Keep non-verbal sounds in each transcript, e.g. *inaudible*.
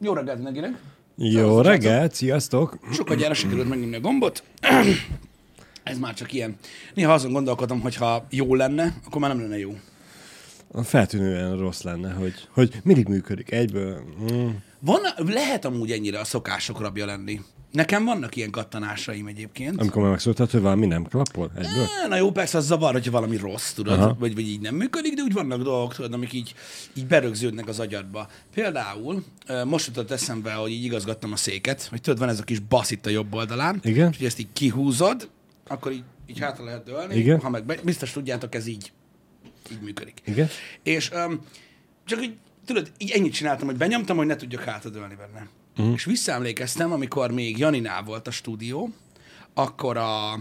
Jó reggelt mindenkinek! Jó reggelt, sziasztok! Sokkal gyára sikerült megnyomni a gombot. Ez már csak ilyen. Néha azon gondolkodom, hogy ha jó lenne, akkor már nem lenne jó. Feltűnően rossz lenne, hogy, hogy mindig működik egyből. Mm. Van, lehet amúgy ennyire a szokások rabja lenni. Nekem vannak ilyen kattanásaim egyébként. Amikor már megszóltad, hogy valami nem klappol egyből? Eh, Na jó, persze az zavar, hogyha valami rossz, tudod, Aha. vagy, vagy így nem működik, de úgy vannak dolgok, tudod, amik így, így berögződnek az agyadba. Például most jutott eszembe, hogy így igazgattam a széket, hogy tudod, van ez a kis basz itt a jobb oldalán, Igen. és hogy ezt így kihúzod, akkor így, így hátra lehet dőlni, Igen. ha meg biztos tudjátok, ez így, így működik. Igen? És um, csak így, tudod, így ennyit csináltam, hogy benyomtam, hogy ne tudjak hátradőlni benne. Uh-huh. És visszaemlékeztem, amikor még Janinál volt a stúdió, akkor a,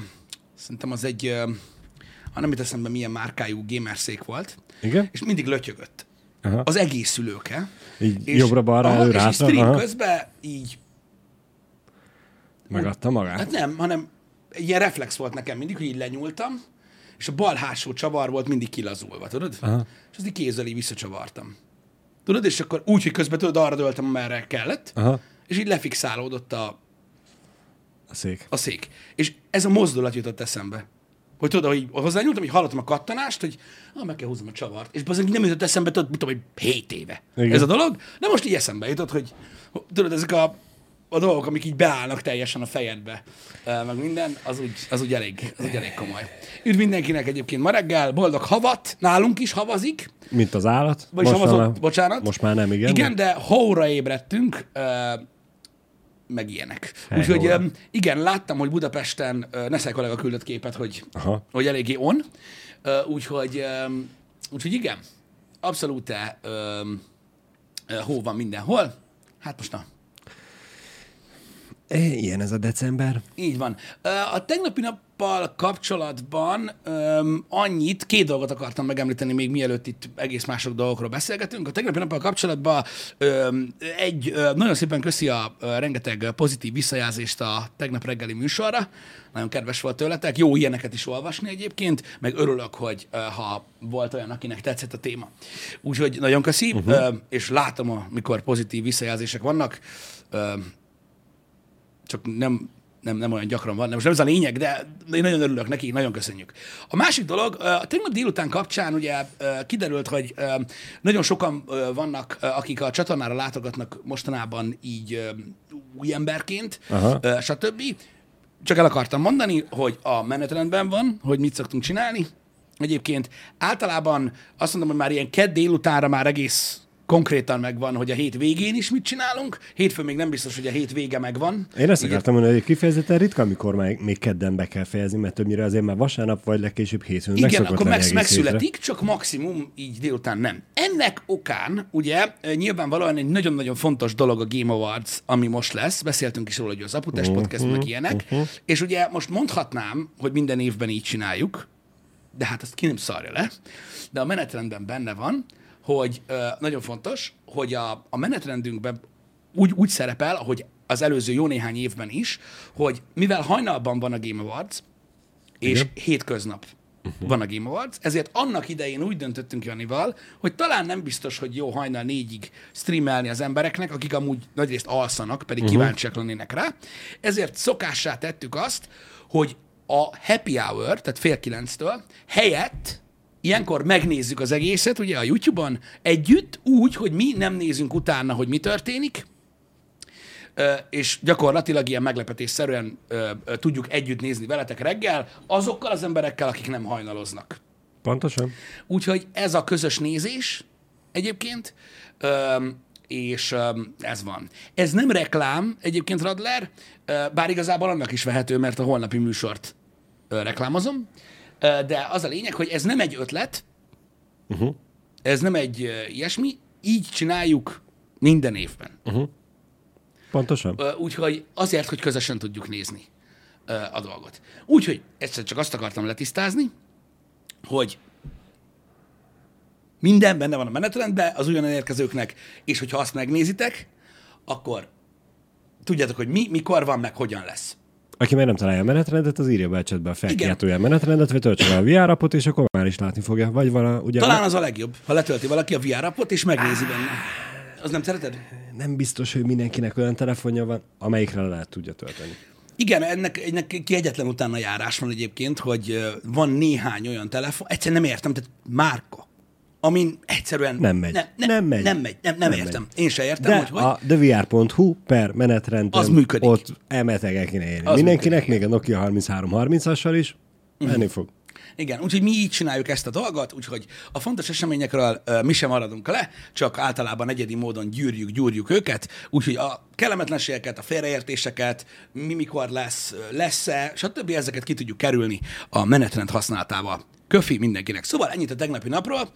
szerintem az egy, ha nem jut eszembe, milyen márkájú gamerszék volt, Igen? és mindig lötyögött. Aha. Az egész szülőke. Így És, jobbra-balra, aha, és így előre-hátra, stream aha. közben így, Megadta magát? hát nem, hanem egy ilyen reflex volt nekem mindig, hogy így lenyúltam, és a bal hátsó csavar volt mindig kilazulva, tudod? Aha. És azt így kézzel így visszacsavartam. Tudod, és akkor úgy, hogy közben tudod, arra döltem, amerre kellett, Aha. És így lefixálódott a, A szék. a szék. És ez a mozdulat jutott eszembe. Hogy tudod, hogy hozzányúltam, hogy hallottam a kattanást, hogy ah, meg kell húznom a csavart. És azért nem jutott eszembe, tudod, mit tudom, hogy 7 éve Igen. ez a dolog. De most így eszembe jutott, hogy tudod, ezek a, a dolgok, amik így beállnak teljesen a fejedbe, meg minden, az úgy, az úgy, elég, az úgy elég komoly. Üdv mindenkinek egyébként ma reggel, boldog havat, nálunk is havazik, Mint az állat. vagyis Most havazott, már- bocsánat. Most már nem, igen. Igen, de hóra ébredtünk, meg ilyenek. Úgyhogy igen, láttam, hogy Budapesten Neszel kollega küldött képet, hogy, Aha. hogy eléggé on. Úgyhogy, úgyhogy igen, abszolút hó van mindenhol. Hát most na, Ilyen ez a december. Így van. A tegnapi nappal kapcsolatban öm, annyit, két dolgot akartam megemlíteni még mielőtt itt egész mások dolgokról beszélgetünk. A tegnapi nappal kapcsolatban öm, egy, ö, nagyon szépen köszi a ö, rengeteg pozitív visszajelzést a tegnap reggeli műsorra. Nagyon kedves volt tőletek. Jó ilyeneket is olvasni egyébként, meg örülök, hogy ö, ha volt olyan, akinek tetszett a téma. Úgyhogy nagyon köszi, uh-huh. és látom, amikor pozitív visszajelzések vannak. Ö, csak nem, nem, nem olyan gyakran van. De most nem ez a lényeg, de én nagyon örülök neki, nagyon köszönjük. A másik dolog, a tegnap délután kapcsán ugye kiderült, hogy nagyon sokan vannak, akik a csatornára látogatnak mostanában így új emberként, Aha. stb. Csak el akartam mondani, hogy a menetrendben van, hogy mit szoktunk csinálni. Egyébként általában azt mondom, hogy már ilyen kedd délutánra már egész konkrétan megvan, hogy a hét végén is mit csinálunk. Hétfőn még nem biztos, hogy a hét vége megvan. Én ezt akartam mondani, hogy kifejezetten ritka, amikor már még kedden be kell fejezni, mert többnyire azért már vasárnap vagy legkésőbb hétfőn meg Igen, akkor lenni megsz- egész hétre. megszületik, csak maximum így délután nem. Ennek okán, ugye, nyilvánvalóan egy nagyon-nagyon fontos dolog a Game Awards, ami most lesz. Beszéltünk is róla, hogy az Aputest Mhm, podcast, meg ilyenek. És ugye most mondhatnám, hogy minden évben így csináljuk, de hát azt ki nem szarja le. De a menetrendben benne van, hogy nagyon fontos, hogy a, a menetrendünkben úgy, úgy szerepel, hogy az előző jó néhány évben is, hogy mivel hajnalban van a Game Awards, és Igen. hétköznap uh-huh. van a Game Awards, ezért annak idején úgy döntöttünk Janival, hogy talán nem biztos, hogy jó hajnal négyig streamelni az embereknek, akik amúgy nagyrészt alszanak, pedig uh-huh. kíváncsiak lennének rá. Ezért szokássá tettük azt, hogy a happy hour, tehát fél kilenctől helyett ilyenkor megnézzük az egészet, ugye a YouTube-on együtt, úgy, hogy mi nem nézünk utána, hogy mi történik, és gyakorlatilag ilyen meglepetésszerűen tudjuk együtt nézni veletek reggel, azokkal az emberekkel, akik nem hajnaloznak. Pontosan. Úgyhogy ez a közös nézés egyébként, és ez van. Ez nem reklám egyébként, Radler, bár igazából annak is vehető, mert a holnapi műsort reklámozom, de az a lényeg, hogy ez nem egy ötlet, Uh-huh. ez nem egy ilyesmi, így csináljuk minden évben. Pontosan. Ö, Úgyhogy azért, hogy közösen tudjuk nézni a dolgot. Úgyhogy egyszer csak azt akartam letisztázni, hogy minden benne van a menetrendben az ugyanan érkezőknek, és hogyha azt megnézitek, akkor tudjátok, hogy mi, mikor van, meg hogyan lesz. Aki meg nem találja a menetrendet, az írja be a chatbe a felkiáltójel menetrendet, vagy töltse le a VR appot, és akkor már is látni fogja. Vagy vala, ugye Talán az a legjobb, ha letölti valaki a VR appot, és megnézi benne. Az nem szereted? Nem biztos, hogy mindenkinek olyan telefonja van, amelyikre le lehet tudja tölteni. Igen, ennek, ennek kiegyetlen utána járás van egyébként, hogy van néhány olyan telefon, egyszerűen nem értem, tehát márka, amin egyszerűen... Nem megy. Nem, nem, Nem megy. Nem megy, nem, nem, Nem értem. Én se értem, De hogy hogy. a thevr.hu per menetrenden Az működik. ott elmetegen kéne érni. Mindenkinek, még a Nokia 3330-assal is menni fog. Igen, úgyhogy mi így csináljuk ezt a dolgot, úgyhogy a fontos eseményekről ö, mi sem maradunk le, csak általában egyedi módon gyűrjük, gyúrjuk őket, úgyhogy a kellemetlenségeket, a félreértéseket, mi mikor lesz, lesz-e, stb. ezeket ki tudjuk kerülni a menetrend használatával. Köfi mindenkinek. Szóval ennyit a tegnapi napról,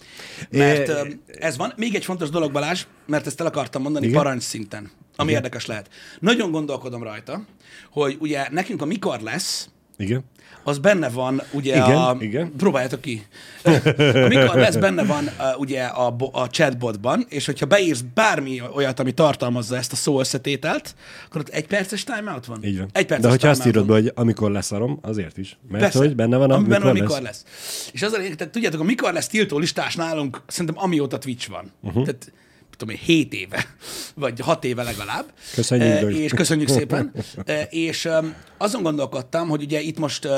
mert É, ez van. Még egy fontos dolog, Balázs, mert ezt el akartam mondani Igen? parancs szinten, ami érdekes lehet. Nagyon gondolkodom rajta, hogy ugye nekünk a mikor lesz, Igen. az benne van, ugye Igen, a... igen. Próbáljátok ki. *laughs* Mikor lesz benne van ugye a, a chatbotban, és hogyha beírsz bármi olyat, ami tartalmazza ezt a szó összetételt, akkor ott egy perces timeout van? Így van. Egy perces De hogyha azt írod be, hogy amikor leszarom, azért is. Mert Persze. hogy benne van a benne van, mikor mikor lesz. lesz. És az a lényeg, tehát tudjátok, a mikor lesz tiltó listás nálunk, szerintem amióta Twitch van. Uh-huh. Tehát tudom én, 7 éve, vagy 6 éve legalább. Köszönjük, Eh. És köszönjük szépen. *laughs* Eh, És azon gondolkodtam, hogy ugye itt most uh,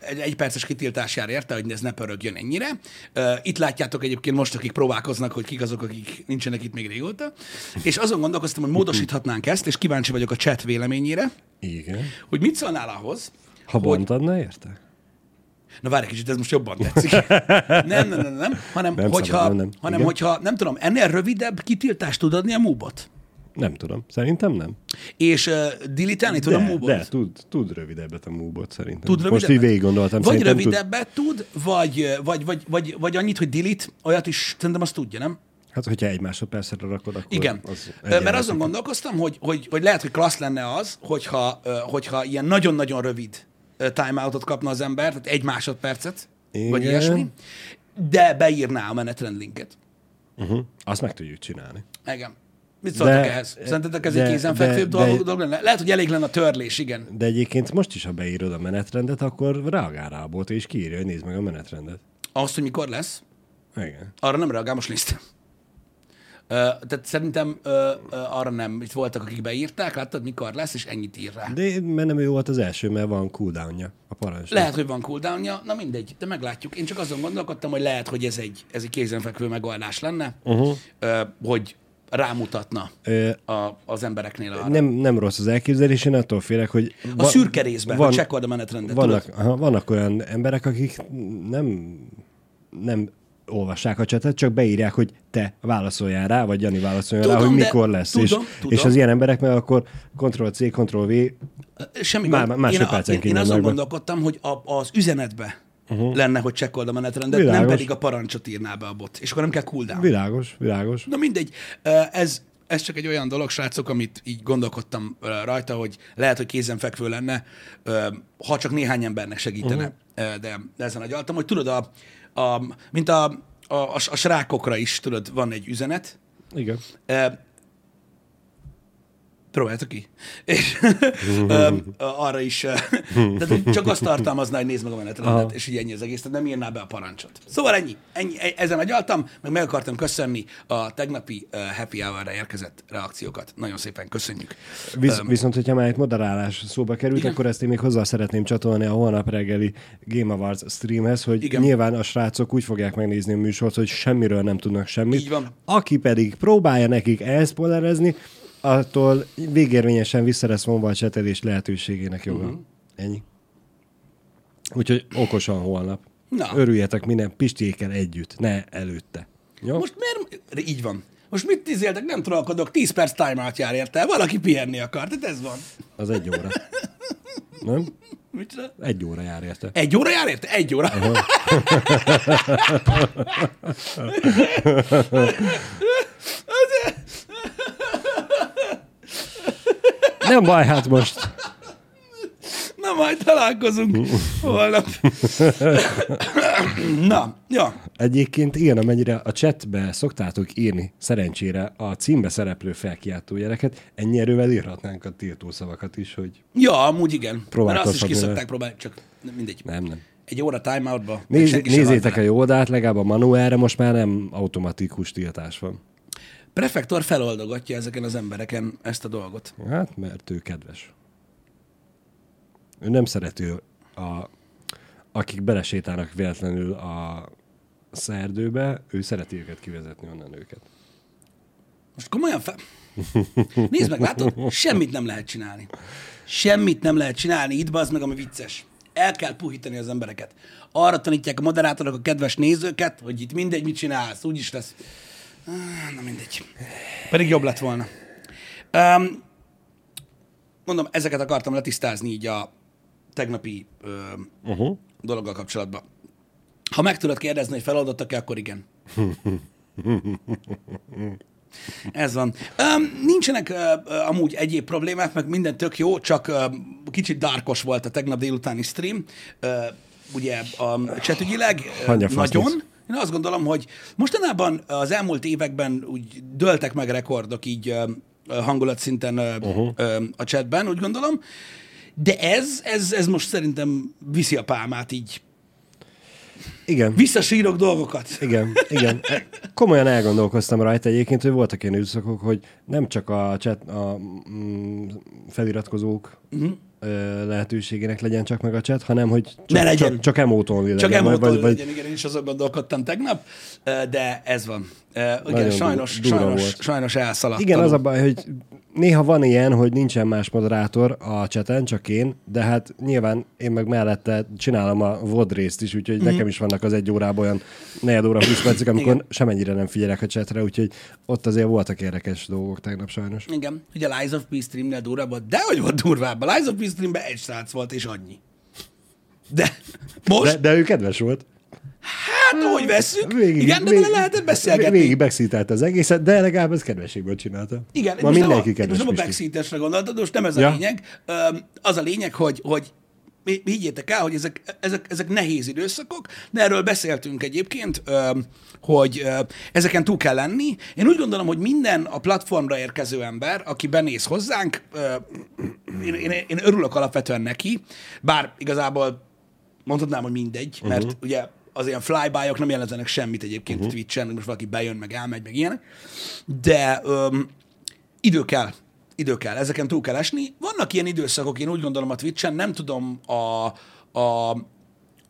egy, egy perces kitiltás jár érte, hogy ez ne pörögjön ennyire. Uh, itt látjátok egyébként most, akik próbálkoznak, hogy kik azok, akik nincsenek itt még régóta. És azon gondolkoztam, hogy módosíthatnánk ezt, és kíváncsi vagyok a chat véleményére, Igen. hogy mit szólnál ahhoz, Ha hogy bont adna, érte? Na várj egy kicsit, ez most jobban tetszik. *laughs* nem, nem, nem, nem, hanem, Nem hogyha, szabad, nem, nem. hanem Igen. hogyha, nem tudom, ennél rövidebb kitiltást tud adni a múbot? Nem tudom. Szerintem nem. És uh, dilitálni tud a múbot? de tud, tud rövidebbet a múbot szerintem. Tud Most rövidebbet? így végig gondoltam. Vagy tud. rövidebbet tud, vagy, vagy, vagy, vagy, vagy annyit, hogy delete, olyat is szerintem azt tudja, nem? Hát, hogyha egy másodpercre rakod, akkor Igen. az Mert azon gondolkoztam, hogy, hogy, hogy lehet, hogy klassz lenne az, hogyha, hogyha ilyen nagyon-nagyon rövid timeoutot kapna az ember, tehát egy másodpercet, vagy Igen. ilyesmi, de beírná a menetrend linket. Uh-huh. Azt meg tudjuk csinálni. Igen. Mit szóltak De- ehhez? Szerintetek ez de- egy kézenfekvőbb dolog, dolog lenne? Lehet, hogy elég lenne a törlés, igen. De egyébként most is, ha beírod a menetrendet, akkor reagál rá a bot, és kiírja, hogy nézd meg a menetrendet. Azt, hogy mikor lesz, Igen. arra nem reagál, most néztem. Tehát szerintem ö, ö, arra nem. Itt voltak, akik beírták, láttad, mikor lesz, és ennyit ír rá. De mert nem ő volt az első, mert van cooldownja a parancsnak. Lehet, hogy van cooldownja, na mindegy, de meglátjuk. Én csak azon gondolkodtam, hogy lehet, hogy ez egy, ez egy kézenfekvő megoldás lenne, uh-huh. ö, hogy rámutatna Ö, a, az embereknél arra. nem, nem rossz az elképzelés, én attól félek, hogy... a szürke részben, van, hogy csekkold a menetrendet. vannak, aha, vannak olyan emberek, akik nem, nem olvassák a csetet, csak beírják, hogy te válaszoljál rá, vagy Jani válaszoljon rá, Tudom, hogy de- mikor lesz. tudom, és, tudom. és az ilyen emberek meg akkor Ctrl-C, Ctrl-V, Semmi Már- másfél én, a- én, én azon gondolkodtam, hogy a, az üzenetbe uh-huh. lenne, hogy csekkold a menetrendet, nem Világos. pedig a parancsot írná be a bot. És akkor nem kell cooldown. világos, világos. Na mindegy, ez, ez csak egy olyan dolog, srácok, amit így gondolkodtam rajta, hogy lehet, hogy kézenfekvő lenne, ha csak néhány embernek segítene, uh-huh. de ezen agyaltam, hogy tudod, a, a, mint a, a, a, a srákokra is, tudod, van egy üzenet, Igen. Ö, Próbáljátok ki. És *laughs* arra is, de *laughs* csak azt tartalmazná, hogy nézd meg a menetrendet, Aha. és így ennyi az egész, tehát nem írná be a parancsot. Szóval ennyi. ennyi e- ezen agyaltam, meg meg akartam köszönni a tegnapi happy hour-re érkezett reakciókat. Nagyon szépen köszönjük. Visz, viszont, hogyha már egy moderálás szóba került, Igen. akkor ezt én még hozzá szeretném csatolni a holnap reggeli Game Awards streamhez, hogy Igen. Nyilván a srácok úgy fogják megnézni a műsort, hogy semmiről nem tudnak semmit. Így van. Aki pedig próbálja nekik elszpoilerezni, attól végérvényesen vissza lesz vonva a csetelés lehetőségének joga. Uh-huh. Ennyi. Úgyhogy okosan holnap. Na. Örüljetek minden Pistiékkel együtt, ne előtte. Jó? Most miért? Így van. Most mit tízéltek? Nem trollkodok, 10 perc timeout jár érte. Valaki pihenni akar, tehát ez van. Az egy óra. *laughs* nem? Csinál? Egy óra jár érte. Egy óra jár érte? Egy óra. *laughs* *laughs* Nem baj, hát most. Na, majd találkozunk holnap. Na, ja. Egyébként igen, amennyire a chatbe szoktátok írni, szerencsére a címbe szereplő felkiáltó gyereket, ennyi erővel írhatnánk a tiltó szavakat is, hogy Ja, amúgy igen. Mert azt is ki szokták próbálni, csak mindegy. nem, nem. Egy óra timeoutba. Néz, nézzétek a jó oldalt, legalább a manuálra most már nem automatikus tiltás van. Prefektor feloldogatja ezeken az embereken ezt a dolgot. Hát, mert ő kedves. Ő nem szereti a, akik belesétálnak véletlenül a szerdőbe, ő szereti őket kivezetni onnan őket. Most komolyan fel... *laughs* Nézd meg, látod? Semmit nem lehet csinálni. Semmit nem lehet csinálni itt, az meg, ami vicces. El kell puhítani az embereket. Arra tanítják a moderátorok a kedves nézőket, hogy itt mindegy, mit csinálsz, úgyis lesz. Ah, Na mindegy. Pedig jobb lett volna. Um, mondom, ezeket akartam letisztázni így a tegnapi ö, Uh-huh. dologgal kapcsolatban. Ha meg tudod kérdezni, hogy feloldottak-e, akkor igen. *laughs* Ez van. Um, nincsenek uh, amúgy egyéb problémák, meg minden tök jó, csak uh, kicsit dárkos volt a tegnap délutáni stream, uh, ugye a csetügyileg, uh, nagyon. nincs. Én azt gondolom, hogy mostanában az elmúlt években úgy döltek meg rekordok így hangulatszinten uh, uh-huh. uh, a chatben, úgy gondolom, de ez, ez, ez most szerintem viszi a pálmát így. Igen. Visszasírok dolgokat. Igen, igen. E, Komolyan elgondolkoztam rajta egyébként, hogy voltak ilyen időszakok, hogy nem csak a, chat, a mm, feliratkozók uh-huh. Lehetőségének legyen csak meg a chat, hanem hogy csak, Ne legyen. csak, csak Csak legyen. vagy, vagy, legyen, igen, én is azon gondolkodtam tegnap, de ez van. Ö, Igen, sajnos, sajnos, volt. sajnos elszaladtam. Igen, az a baj, hogy néha van ilyen, hogy nincsen más moderátor a cseten, csak én, de hát nyilván én meg mellette csinálom a VOD részt is, úgyhogy mm-hmm. nekem is vannak az egy órában olyan negyed óra, 20 percek, amikor Igen. semennyire nem figyelek a chatre, úgyhogy ott azért voltak érdekes dolgok tegnap sajnos. Igen, hogy a Lies of P streamnél durvább volt, de hogy volt durvább. A Lies of P streamben egy srác volt, és annyi. De most, De, de ő kedves volt. Hát hogy vesszük, igen, de vele lehetett beszélgetni. Végig backseatelt az egészet, de legalább ez kedvességből csinálta. Igen, Ma most mindenki nem a, most nem a backseatesre gondoltad, most nem ez a Ja. lényeg. Az a lényeg, hogy, hogy higgyétek el, hogy ezek, ezek, ezek nehéz időszakok, de erről beszéltünk egyébként, hogy ezeken túl kell lenni. Én úgy gondolom, hogy minden a platformra érkező ember, aki benéz hozzánk, én, én, én örülök alapvetően neki, bár igazából mondhatnám, hogy mindegy, mert uh-huh. ugye az ilyen flyby-ok nem jelentenek semmit egyébként uh-huh. Twitch-en, most valaki bejön, meg elmegy, meg ilyenek, de öm, idő kell, idő kell, ezeken túl kell esni. Vannak ilyen időszakok, én úgy gondolom a Twitch-en, nem tudom a, a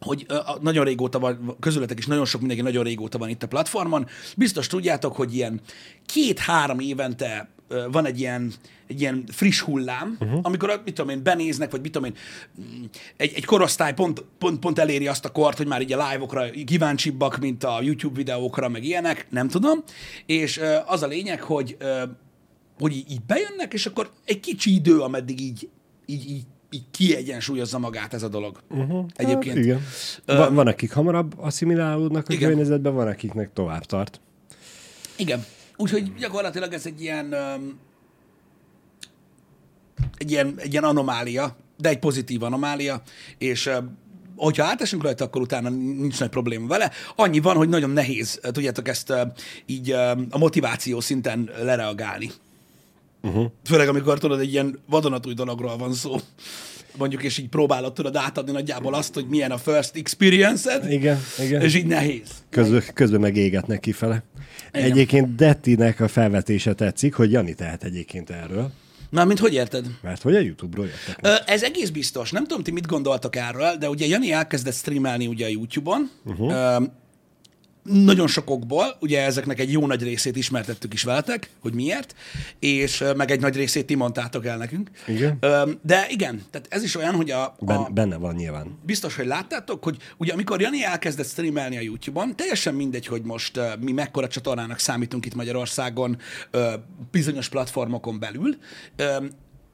hogy a, nagyon régóta van, közületek is nagyon sok mindenki nagyon régóta van itt a platformon. Biztos tudjátok, hogy ilyen két-három évente van egy ilyen, egy ilyen friss hullám, uh-huh. amikor, mit tudom én, benéznek, vagy mit tudom én, mm, egy, egy korosztály pont, pont, pont eléri azt a kort, hogy már így a live-okra kíváncsibbak, mint a YouTube videókra, meg ilyenek, nem tudom. És az a lényeg, hogy hogy így, bejönnek, és akkor egy kicsi idő, ameddig így, így, így, így kiegyensúlyozza magát ez a dolog. Uh-huh. Egyébként. Hát, igen. Van, van, akik hamarabb asszimilálódnak a környezetben, van, akiknek tovább tart. Igen. Úgyhogy gyakorlatilag ez egy ilyen, öm, egy ilyen, egy ilyen anomália, de egy pozitív anomália, és öm, hogyha átesünk rajta, akkor utána nincs nagy probléma vele. Annyi van, hogy nagyon nehéz, tudjátok, ezt öm, így öm, a motiváció szinten lereagálni. Uh-huh. Főleg, amikor tudod, egy ilyen vadonatúj dologról van szó, mondjuk, és így próbálod tudod átadni nagyjából azt, hogy milyen a first experience-ed, Igen, igen. és így nehéz. Közben, közben meg égetnek kifele. Igen. Egyébként Dettinek a felvetése tetszik, hogy Jani tehet egyébként erről, Na, mint hogy érted? mert hogy a YouTube-ról jöttek. Ö, Ez egész biztos. Nem tudom, ti mit gondoltak erről, de ugye Jani elkezdett streamelni ugye a YouTube-on. Uh-huh. Nagyon sokokból, ugye ezeknek egy jó nagy részét ismertettük is veletek, hogy miért, és meg egy nagy részét ti mondtátok el nekünk. Igen. De igen, tehát ez is olyan, hogy a, a, Ben, benne van nyilván. biztos, hogy láttátok, hogy ugye amikor Jani elkezdett streamelni a YouTube-on, teljesen mindegy, hogy most mi mekkora csatornának számítunk itt Magyarországon bizonyos platformokon belül,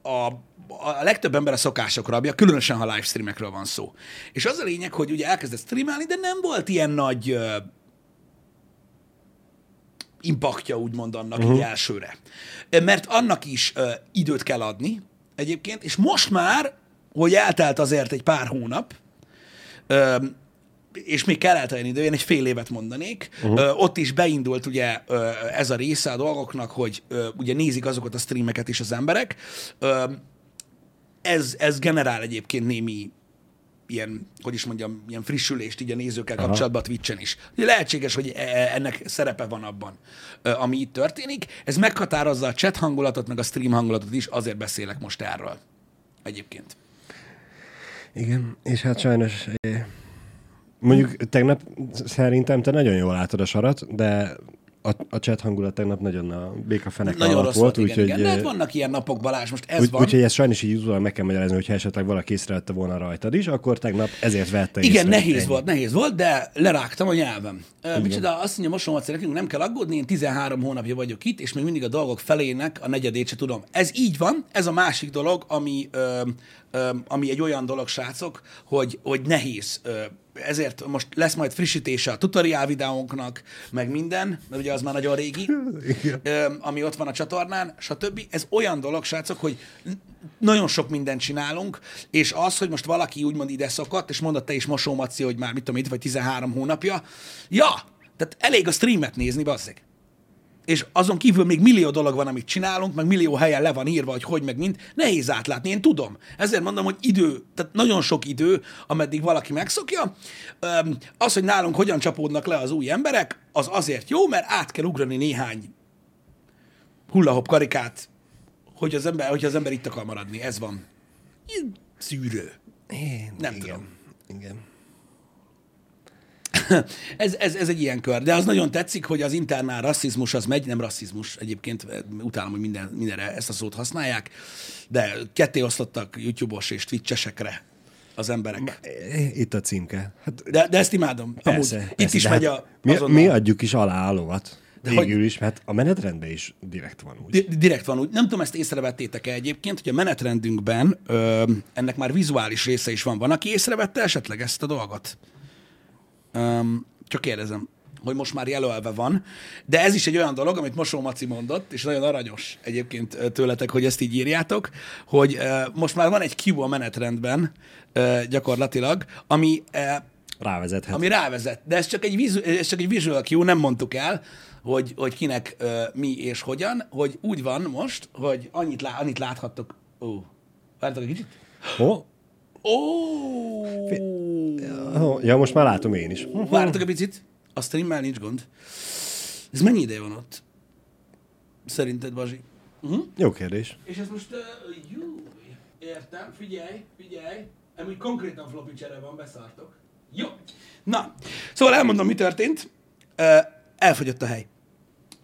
a, a legtöbb ember a szokások rabja, különösen, ha livestreamekről van szó. És az a lényeg, hogy ugye elkezdett streamelni, de nem volt ilyen nagy impaktja, úgymond annak uh-huh. így elsőre. Mert annak is uh, időt kell adni egyébként, és most már, hogy eltelt azért egy pár hónap, ö, és még kell eltelni idő, én egy fél évet mondanék. Uh-huh. Ö, ott is beindult ugye ö, ez a része a dolgoknak, hogy ö, ugye nézik azokat a streameket is az emberek. Ö, ez, ez generál egyébként némi ilyen, hogy is mondjam, ilyen frissülést így a nézőkkel Aha. kapcsolatban a Twitch-en is. Ugye lehetséges, hogy e- ennek szerepe van abban, ami itt történik. Ez meghatározza a chat hangulatot, meg a stream hangulatot is, azért beszélek most erről. Egyébként. Igen, és hát sajnos eh, mondjuk tegnap szerintem te nagyon jól látod a sarat, de a, a chat hangulat tegnap nagyon a béka fenek Nagyon alatt rossz volt, volt, igen, úgyhogy igen. De hát vannak ilyen napok, Balázs, most ez úgy, van. úgyhogy ezt sajnos így utólag meg kell magyarázni, hogyha esetleg valaki észrevette volna rajtad is, akkor tegnap ezért vette Igen, nehéz Ennyi. volt, nehéz volt, de lerágtam a nyelvem. Ö, Micsoda, azt mondja, Mosomaci, nekünk nem kell aggódni, én 13 hónapja vagyok itt, és még mindig a dolgok felének a negyedét se tudom. Ez így van, ez a másik dolog, ami, ö, ö, ami egy olyan dolog, srácok, hogy, hogy nehéz. Ö, ezért most lesz majd frissítése a tutoriál videónknak, meg minden, mert ugye az már nagyon régi, *laughs* ami ott van a csatornán, stb. Ez olyan dolog, srácok, hogy nagyon sok mindent csinálunk, és az, hogy most valaki úgymond ide szokott, és mondott te is Mosó Maci, hogy már mit tudom, itt vagy 13 hónapja, ja, tehát elég a streamet nézni, bazzeg. És azon kívül még millió dolog van, amit csinálunk, meg millió helyen le van írva, hogy hogy meg mind. Nehéz átlátni, én tudom. Ezért mondom, hogy idő, tehát nagyon sok idő, ameddig valaki megszokja. Az, hogy nálunk hogyan csapódnak le az új emberek, az azért jó, mert át kell ugrani néhány hullahop karikát, hogy az ember, hogy az ember itt akar maradni. Ez van. Szűrő. Én, Nem igen, tudom. Igen. *laughs* ez, ez, ez egy ilyen kör. De az nagyon tetszik, hogy az internál rasszizmus az megy, nem rasszizmus egyébként, utálom, hogy minden, mindenre ezt a szót használják, de ketté osztottak YouTube-os és Twitch-esekre az emberek. Itt a címke. Hát De, de ezt imádom. persze, Amúgy. persze, Itt is megy hát a... mi, azonnal. mi adjuk is alá a lovat. De Végül hogy- is, mert a menetrendben is direkt van úgy. Di- Direkt van úgy. Nem tudom, ezt észrevettétek-e egyébként, hogy a menetrendünkben ö, ennek már vizuális része is van. Van, aki észrevette esetleg ezt a dolgot? Öm, csak kérdezem, hogy most már jelölve van. De ez is egy olyan dolog, amit Mosó Maci mondott, és nagyon aranyos egyébként tőletek, hogy ezt így írjátok, hogy ö, most már van egy Q a menetrendben ö, gyakorlatilag, ami ö, Rávezethet. ami rávezet. De ez csak egy, vizu, ez csak egy visual cue, nem mondtuk el, hogy, hogy kinek uh, mi és hogyan, hogy úgy van most, hogy annyit, lá, annyit láthattok. Ó, várjatok egy kicsit. Ó, Ó, ó, ja, most már látom én is. *laughs* várjatok egy picit. A streammel nincs gond. Ez mennyi ideje van ott? Szerinted, Bazsi? Uh-huh. Jó kérdés. És ez most, uh, jó, értem, figyelj, figyelj, amúgy konkrétan floppy csere van, beszartok. Jó. Na, szóval elmondom, mi történt. Uh, elfogyott a hely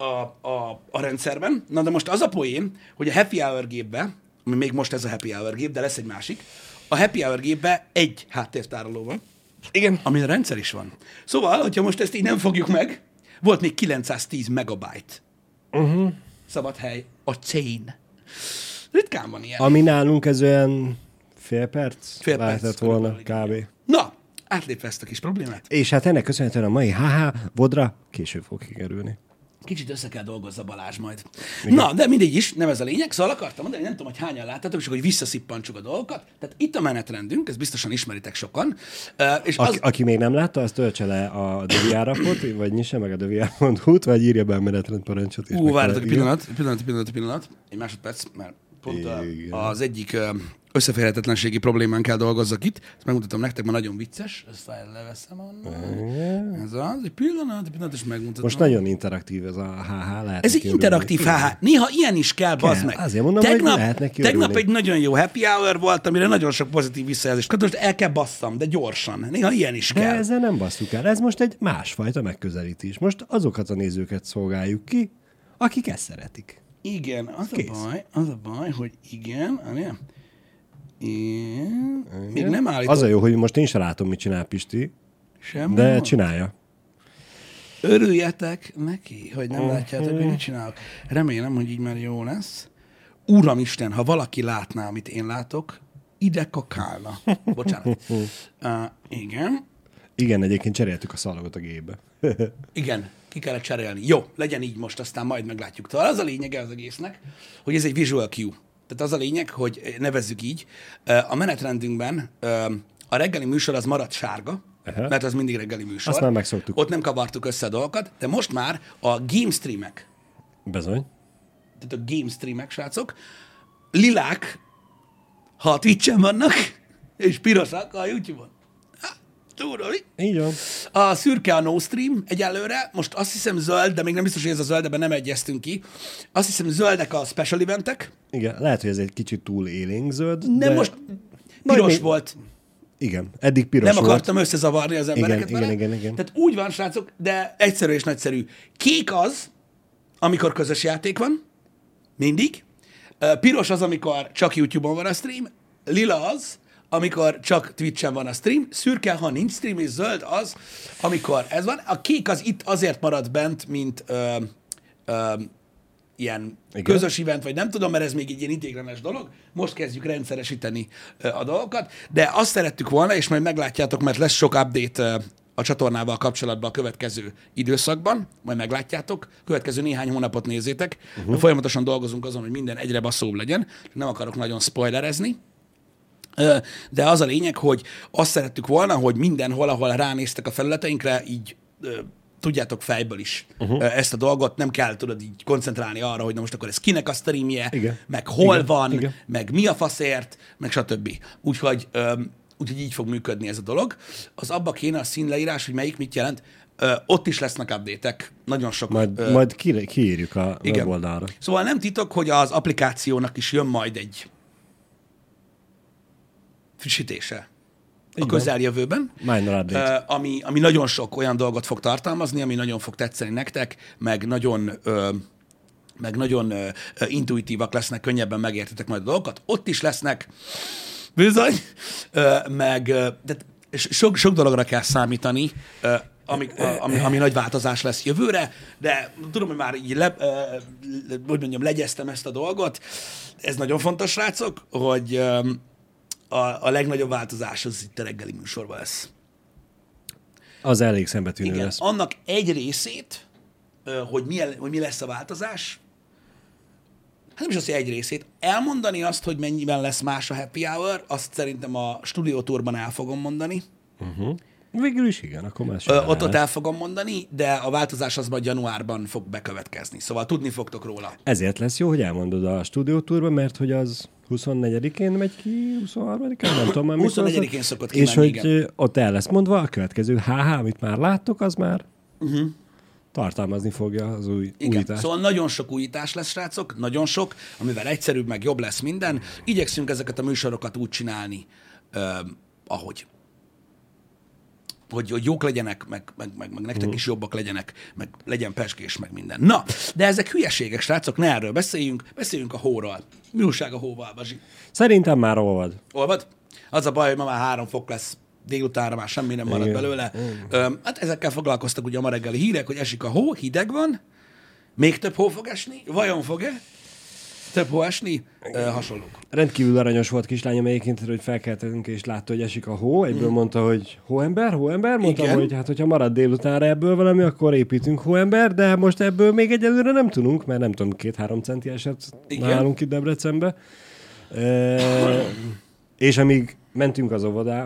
a, a, a rendszerben. Na, de most az a poén, hogy a happy hour gépbe, ami még most ez a happy hour gép, de lesz egy másik, a happy hour gépbe egy háttértároló van, Igen. ami a rendszer is van. Szóval, hogyha most ezt így nem fogjuk meg, volt még 910 megabyte Uh-huh. szabad hely a chain. Ritkán van ilyen. Ami nálunk ez olyan fél perc? Fél perc lehetett volna kb. Na, átlépve ezt a kis problémát, És hát ennek köszönhetően a mai HH vodra később fog kikerülni. Kicsit össze kell dolgozza Balázs majd. Igen. Na, de mindegy is, nem ez a lényeg, szóval akartam mondani, nem tudom, hogy hányan láttátok, és hogy visszaszippantsuk a dolgokat. Tehát itt a menetrendünk, ezt biztosan ismeritek sokan, és Aki, az, aki még nem látta, az töltse le a DVR appot, vagy nyisse meg a dvr.hu-t, vagy írja be a menetrend parancsot. és Ú, várjatok pillanat, pillanat, pillanat, pillanat, egy másodperc, mert pont Igen. az egyik összeférhetetlenségi problémán kell dolgozzak itt. Ezt megmutatom nektek, mert nagyon vicces. Ezt leveszem onnan. Ez az, egy pillanat, egy pillanat, és megmutatom. Most nagyon interaktív ez a HH. Lehet Ez egy interaktív HH. Néha ilyen is kell, bazd meg. azért mondom, hogy tegnap, neki tegnap egy nagyon jó happy hour volt, amire nagyon sok pozitív visszajelzést kaptam, el kell basszam, de gyorsan. Néha ilyen is De kell. ezzel nem basszuk el. Ez most egy másfajta megközelítés. Most azokat a nézőket szolgáljuk ki, akik ezt szeretik. Igen, az Kész. a baj, az a baj, hogy igen, igen. Igen. Még nem állítom Az a jó, hogy most én sem látom, mit csinál Pisti, sem. de mond. csinálja. Örüljetek neki, hogy nem látjátok, hogy mit csinálok. Remélem, hogy így már jó lesz. Uramisten, ha valaki látná, amit én látok, ide kakálna. *laughs* Bocsánat. Uh, igen. Igen, egyébként cseréltük a szalagot a gépbe. *laughs* Igen, ki kellett cserélni. Jó, legyen így most, aztán majd meglátjuk. Tehát az a lényege az egésznek, hogy ez egy visual cue. Tehát az a lényeg, hogy nevezzük így. A menetrendünkben a reggeli műsor az maradt sárga, Aha. mert az mindig reggeli műsor. Azt már megszoktuk. Ott nem kavartuk össze a dolgokat, de most már a game streamek, Bezony. tehát a game streamek, srácok, lilák, ha a Twitch-en vannak, és pirosak a YouTube-on. Mi? Így van. A szürke a no stream egyelőre, most azt hiszem zöld, de még nem biztos, hogy ez a zöld, ebben nem egyeztünk ki. Azt hiszem zöldek a special eventek. Igen, lehet, hogy ez egy kicsit túl élénk zöld, Nem de most piros még- volt. Igen, eddig piros Nem volt. akartam összezavarni az embereket igen, vele. igen, igen. Tehát úgy van, srácok, de egyszerű és nagyszerű. Kék az, amikor közös játék van, mindig. Piros az, amikor csak YouTube-on van a stream. Lila az, amikor csak Twitch-en van a stream. Szürke, ha nincs stream, és zöld az, amikor ez van. A kék az itt azért marad bent, mint ö, ö, ilyen Igen. Közös event, vagy nem tudom, mert ez még egy ilyen idéglenes dolog. Most kezdjük rendszeresíteni ö, a dolgokat, de azt szerettük volna, és majd meglátjátok, mert lesz sok update ö, a csatornával kapcsolatban a következő időszakban, majd meglátjátok, következő néhány hónapot nézzétek, uh-huh. folyamatosan dolgozunk azon, hogy minden egyre baszóbb legyen, nem akarok nagyon spoilerezni, De az a lényeg, hogy azt szerettük volna, hogy mindenhol, ahol ránéztek a felületeinkre, így tudjátok fejből is uh-huh. ezt a dolgot, nem kell tudod így koncentrálni arra, hogy na most akkor ez kinek a streamje, Igen. meg hol Igen. van, Igen. meg mi a faszért, meg stb. Úgyhogy, öm, úgyhogy így fog működni ez a dolog. Az abba kéne a színleírás, hogy melyik mit jelent. Ö, ott is lesznek update nagyon sok. Majd, ö, majd ki, kiírjuk a igen. weboldalra. Szóval nem titok, hogy az applikációnak is jön majd egy frissítése. A közeljövőben, ami, ami nagyon sok olyan dolgot fog tartalmazni, ami nagyon fog tetszeni nektek, meg nagyon ö, meg nagyon ö, ö, intuitívak lesznek, könnyebben megértitek majd a dolgokat. Ott is lesznek. Bizony, ö, meg de sok, sok dologra kell számítani, ö, ami, ami, ami nagy változás lesz jövőre, de tudom, hogy már így le, hogy mondjam, legyeztem ezt a dolgot. Ez nagyon fontos, srácok, hogy a, a legnagyobb változás az itt a reggeli műsorban lesz. Az elég szembetűnő Igen, lesz. annak egy részét, hogy mi, hogy mi lesz a változás, hát nem is azt, hogy egy részét, elmondani azt, hogy mennyiben lesz más a happy hour, azt szerintem a stúdiótúrban el fogom mondani. Végül is igen, akkor más Ö, ott, ott el fogom mondani, de a változás az majd januárban fog bekövetkezni. Szóval tudni fogtok róla. Ezért lesz jó, hogy elmondod a stúdiótúrban, mert hogy az 24-én megy ki, 23-án, nem tudom már mikor. 24-én az. szokott És kimenni, hogy igen. ott el lesz mondva, a következő HH, amit már láttok, az már uh-huh. tartalmazni fogja az új Igen, újítást. szóval nagyon sok újítás lesz, srácok, nagyon sok, amivel egyszerűbb, meg jobb lesz minden. Igyekszünk ezeket a műsorokat úgy csinálni, ö, ahogy. Hogy, hogy jók legyenek, meg, meg, meg, meg nektek is jobbak legyenek, meg legyen peskés, meg minden. Na, de ezek hülyeségek, srácok, ne erről beszéljünk, beszéljünk a hóról. Mi újság a hóval, Bazsi? Szerintem már olvad. Olvad? Az a baj, hogy ma már három fok lesz, délutánra már semmi nem marad Igen. belőle. Ö, hát ezekkel foglalkoztak ugye a ma reggeli hírek, hogy esik a hó, hideg van, még több hó fog esni, vajon fog-e? Több hó esni? Ö, hasonlók. Rendkívül aranyos volt kislányom egyébként, hogy felkeltünk és látta, hogy esik a hó. Egyből mondta, hogy hóember, hóember. Mondtam, Igen. hogy hát, hogyha marad délutánra ebből valami, akkor építünk hóember, de most ebből még egyelőre nem tudunk, mert nem tudom, két-három centi esett Igen. nálunk itt Debrecenbe. E, és amíg mentünk az óvodá,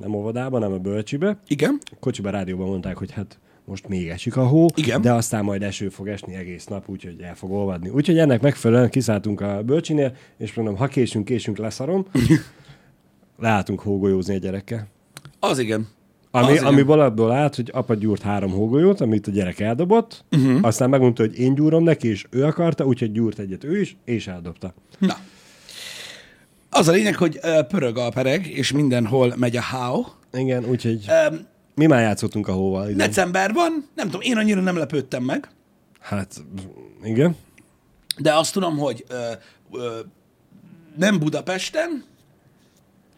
nem óvodába, nem a bölcsibe, Igen? kocsiba rádióban mondták, hogy hát most még esik a hó, Igen. de aztán majd eső fog esni egész nap, úgyhogy el fog olvadni. Úgyhogy ennek megfelelően kiszálltunk a bölcsinél, és mondom, ha késünk, késünk, leszarom. Leálltunk hógolyózni a gyerekkel. Az igen. Ami, Az igen. amiből abból állt, hogy apa gyúrt három hógolyót, amit a gyerek eldobott, uh-huh. aztán megmondta, hogy én gyúrom neki, és ő akarta, úgyhogy gyúrt egyet ő is, és eldobta. Na. Az a lényeg, hogy pörög a pereg, és mindenhol megy a how. Igen, úgyhogy Öm, mi már játszottunk a hóval. Igen. Decemberban, nem tudom, én annyira nem lepődtem meg, Hát, igen. de azt tudom, hogy ö, ö, nem Budapesten,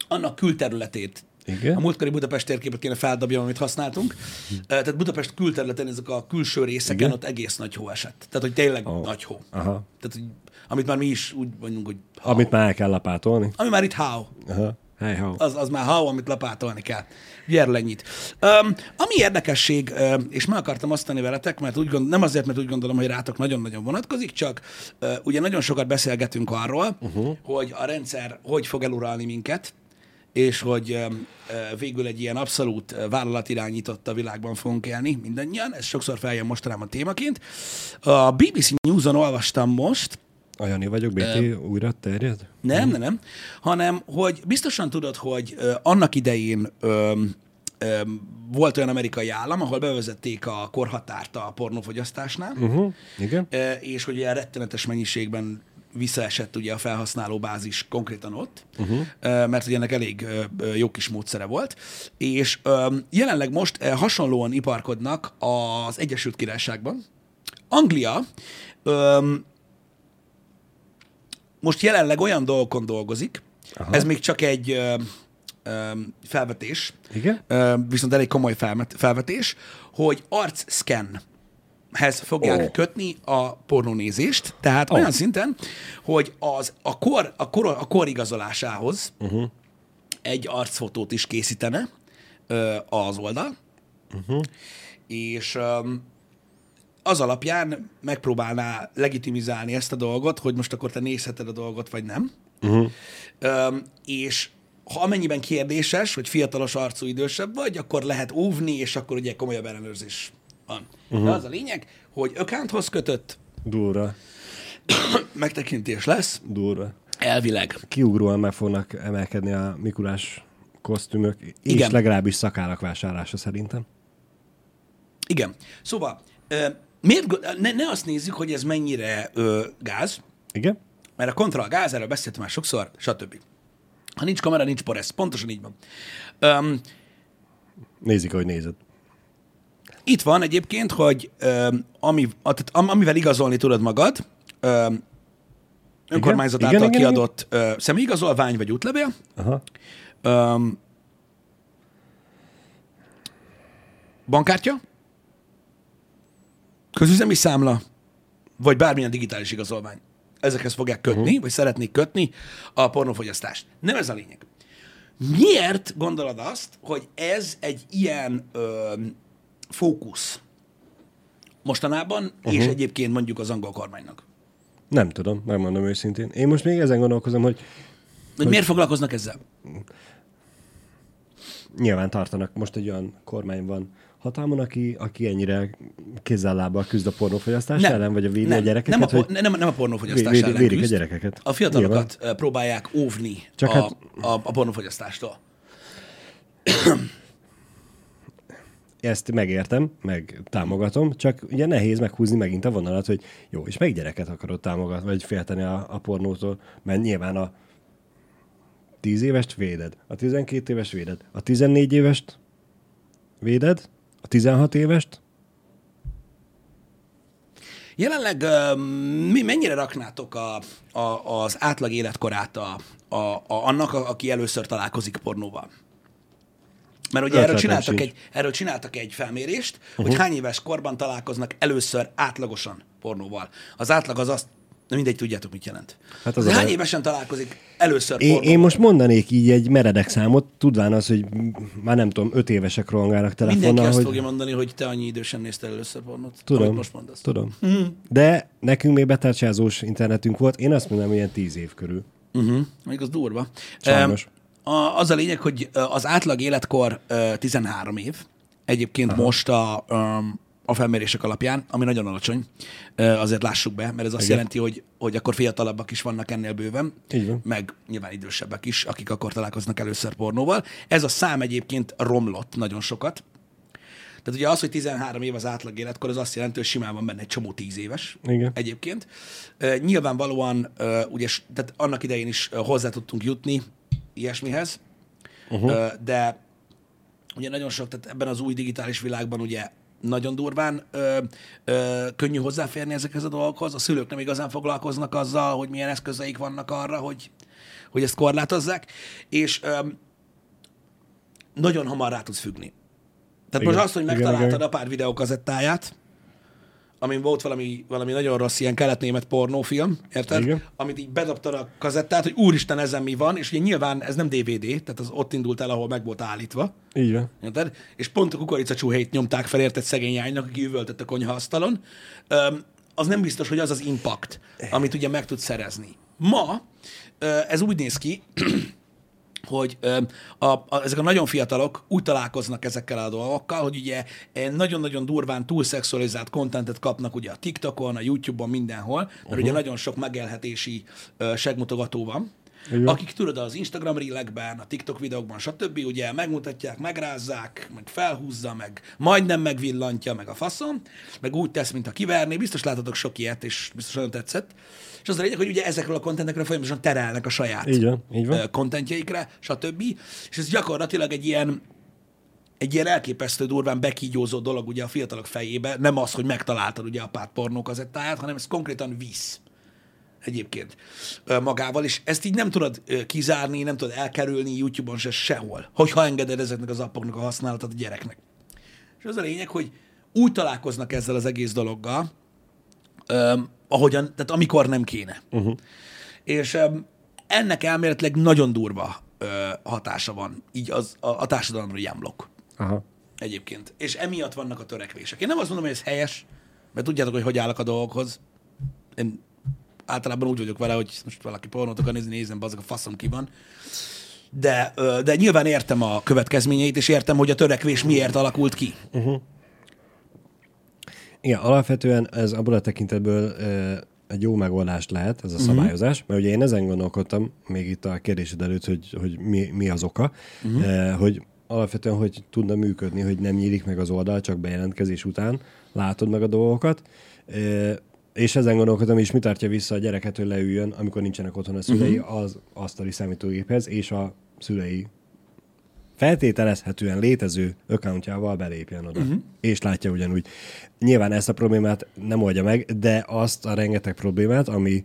annak külterületét. Igen. A múltkori Budapest térképet kéne feldobjam, amit használtunk. Tehát Budapest külterületen, ezek a külső részeken, Igen. ott egész nagy hó esett. Tehát, hogy tényleg Ó. nagy hó. Aha. Tehát, hogy, amit már mi is úgy mondjuk, hogy hau. Amit már el kell lapátolni. Ami már itt how. Aha. Hey, ho. Az, az már how, amit lapátolni kell. Gyere ennyit. Um, ami érdekesség, um, és meg akartam azt tenni veletek, mert úgy gond, nem azért, mert úgy gondolom, hogy rátok nagyon-nagyon vonatkozik, csak uh, ugye nagyon sokat beszélgetünk arról, uh-huh. hogy a rendszer hogy fog eluralni minket, és hogy um, végül egy ilyen abszolút vállalatirányított a világban fogunk élni mindannyian. Ez sokszor feljön mostanában témaként. A BBC News-on olvastam most, A Jani vagyok, BT újra terjed? Nem, nem, nem. Hanem, hogy biztosan tudod, hogy ö, annak idején ö, ö, volt olyan amerikai állam, ahol bevezették a korhatárt a pornófogyasztásnál, Uh-huh. Igen. ö, és hogy ilyen rettenetes mennyiségben visszaesett ugye a felhasználó bázis konkrétan ott, uh-huh. mert ugye ennek elég jó kis módszere volt, és jelenleg most hasonlóan iparkodnak az Egyesült Királyságban. Anglia most jelenleg olyan dolgokon dolgozik, Aha. ez még csak egy ö, ö, felvetés, Igen? ö, viszont elég komoly felmet, felvetés, hogy arcszken hez fogják oh. kötni a pornónézést, tehát oh. olyan szinten, hogy az, a, kor, a, kor, a kor igazolásához uh-huh. egy arcfotót is készítene ö, az oldal, uh-huh. és ö, az alapján megpróbálná legitimizálni ezt a dolgot, hogy most akkor te nézheted a dolgot, vagy nem. Uh-huh. Ö, és ha amennyiben kérdéses, hogy fiatalos arcú idősebb vagy, akkor lehet óvni, és akkor ugye komolyabb ellenőrzés van. Uh-huh. De az a lényeg, hogy accounthoz kötött Durva. *coughs* megtekintés lesz, Durva. elvileg. Kiugróan meg fognak emelkedni a Mikulás kosztümök, és Igen. legalábbis szakállak vásárlása szerintem. Igen. Szóval, miért, ne, ne azt nézzük, hogy ez mennyire ö, gáz, Igen? mert a kontra a gáz, erről beszéltem már sokszor, stb. Ha nincs kamera, nincs poresz. Pontosan így van. Um, Nézik, hogy nézed. itt van egyébként, hogy um, ami, a- tehát, am, amivel igazolni tudod magad, um, önkormányzat Igen, által igen, igen, kiadott ö, személyigazolvány vagy útlevél, Aha. um, bankkártya, közüzemi számla, vagy bármilyen digitális igazolvány. Ezekhez fogják kötni, uh-huh. vagy szeretnék kötni a pornófogyasztást. Nem ez a lényeg. Miért gondolod azt, hogy ez egy ilyen ö, fókusz mostanában, uh-huh. és egyébként mondjuk az angol kormánynak? Nem tudom, megmondom őszintén. Én most még ezen gondolkozom, hogy Hogy miért foglalkoznak ezzel? nyilván tartanak. Most egy olyan kormány van hatalmon, aki, aki ennyire kézzel küzd a pornófogyasztás ellen, vagy a védi a gyerekeket, nem a, por- nem, nem a pornófogyasztás Védi- ellen védik a küzd. gyerekeket. A fiatalokat Nyilván. próbálják óvni Csak a, hát- a, a pornófogyasztástól. ezt megértem, meg támogatom, csak ugye nehéz meghúzni megint a vonalat, hogy jó, és meg gyereket akarod támogatni, vagy félteni a, a pornótól, mert nyilván a 10 évest véded, a 12 éves véded, a 14 évest véded, a 16 évest, Jelenleg mi mennyire raknátok a, a, az átlag életkorát a, a, a, annak, a, aki először találkozik pornóval? Mert ugye erről csináltak, egy, erről csináltak egy felmérést, uh-huh. hogy hány éves korban találkoznak először átlagosan pornóval. Az átlag az azt, na mindegy, tudjátok, mit jelent. Hát az az a hány baj- évesen találkozik először Én, pornóval? én most mondanék így egy meredek számot, tudván az, hogy már nem tudom, öt évesek Mindenki telefonnal, azt hogy fogja mondani, hogy te annyi idősen néztél először pornót. tudom, most mondasz. tudom. De nekünk még betárcsázós internetünk volt, én azt mondom, ilyen tíz év körül. Uh-huh. Még az durva. Sajnos. A, az a lényeg, hogy az átlag életkor ö, 13 év. Egyébként Aha. most a, öm, a felmérések alapján, ami nagyon alacsony, azért lássuk be, mert ez azt Igen. jelenti, hogy, hogy akkor fiatalabbak is vannak ennél bőven, van. meg nyilván idősebbek is, akik akkor találkoznak először pornóval. Ez a szám egyébként romlott nagyon sokat. Tehát ugye az, hogy 13 év az átlag életkor, az azt jelenti, hogy simán van benne egy csomó 10 éves Igen. egyébként. Nyilvánvalóan, ugye, tehát annak idején is hozzá tudtunk jutni ilyesmihez, uh-huh. de ugye nagyon sok, tehát ebben az új digitális világban ugye nagyon durván ö, ö, könnyű hozzáférni ezekhez a dolgokhoz. A szülők nem igazán foglalkoznak azzal, hogy milyen eszközeik vannak arra, hogy, hogy ezt korlátozzák, és ö, nagyon hamar rá tudsz függni. Tehát Igen, most azt, hogy igen, megtaláltad igen. a pár videókazettáját, amin volt valami, valami nagyon rossz ilyen kelet-német pornófilm, érted? Igen. Amit így bedobtad a kazettát, hogy úristen, ezen mi van, és ugye nyilván ez nem DVD, tehát az ott indult el, ahol meg volt állítva, van. érted? És pont a kukoricacsúhelyt nyomták fel, érted szegény lánynak, aki üvöltött a konyhaasztalon. Öm, az nem biztos, hogy az az impact, amit ugye meg tudsz szerezni. Ma ez úgy néz ki, hogy ö, a, a, ezek a nagyon fiatalok úgy találkoznak ezekkel a dolgokkal, hogy ugye eh, nagyon-nagyon durván túlszexualizált kontentet kapnak ugye a TikTokon, a YouTube-on, mindenhol, mert uh-huh. ugye nagyon sok megélhetési ö, segmutogató van, Igen. akik tudod az Instagram reelekben, a TikTok videókban, stb. ugye megmutatják, megrázzák, meg felhúzza, meg majdnem megvillantja, meg a faszom, meg úgy tesz, mint a kiverné. Biztos láttatok sok ilyet, és biztos nagyon tetszett. És az a lényeg, hogy ugye ezekről a kontentekről folyamatosan terelnek a saját van, így van. kontentjeikre, stb. És ez gyakorlatilag egy ilyen egy ilyen elképesztő durván bekígyózó dolog ugye a fiatalok fejébe, nem az, hogy megtaláltad ugye a pár pornókazettáját, hanem ez konkrétan visz egyébként magával, és ezt így nem tudod kizárni, nem tudod elkerülni YouTube-on se sehol, hogyha engeded ezeknek az appoknak a használatát a gyereknek. És az a lényeg, hogy úgy találkoznak ezzel az egész dologgal, öm, ahogyan, tehát amikor nem kéne. Uh-huh. És öm, ennek elméletileg nagyon durva ö, hatása van, így az, a, a társadalomra jámlok Aha. egyébként. És emiatt vannak a törekvések. Én nem azt mondom, hogy ez helyes, mert tudjátok, hogy hogy állok a dolgokhoz. Én általában úgy vagyok vele, hogy most valaki pornót akar nézni, nézem, azok a faszom ki van. De, de nyilván értem a következményeit, és értem, hogy a törekvés miért alakult ki. Igen, alapvetően ez abból a tekintetből egy jó megoldást lehet, ez a szabályozás, mert ugye én ezen gondolkodtam, még itt a kérdésed előtt, hogy, hogy mi, mi az oka, uh-huh. hogy alapvetően hogy tudna működni, hogy nem nyílik meg az oldal, csak bejelentkezés után látod meg a dolgokat, Ö, és ezen gondolkodom, és mi tartja vissza a gyereket, hogy leüljön, amikor nincsenek otthon a szülei, uh-huh. az asztali számítógéphez, és a szülei feltételezhetően létező accountjával belépjen oda. Uh-huh. És látja ugyanúgy. Nyilván ezt a problémát nem oldja meg, de azt a rengeteg problémát, ami,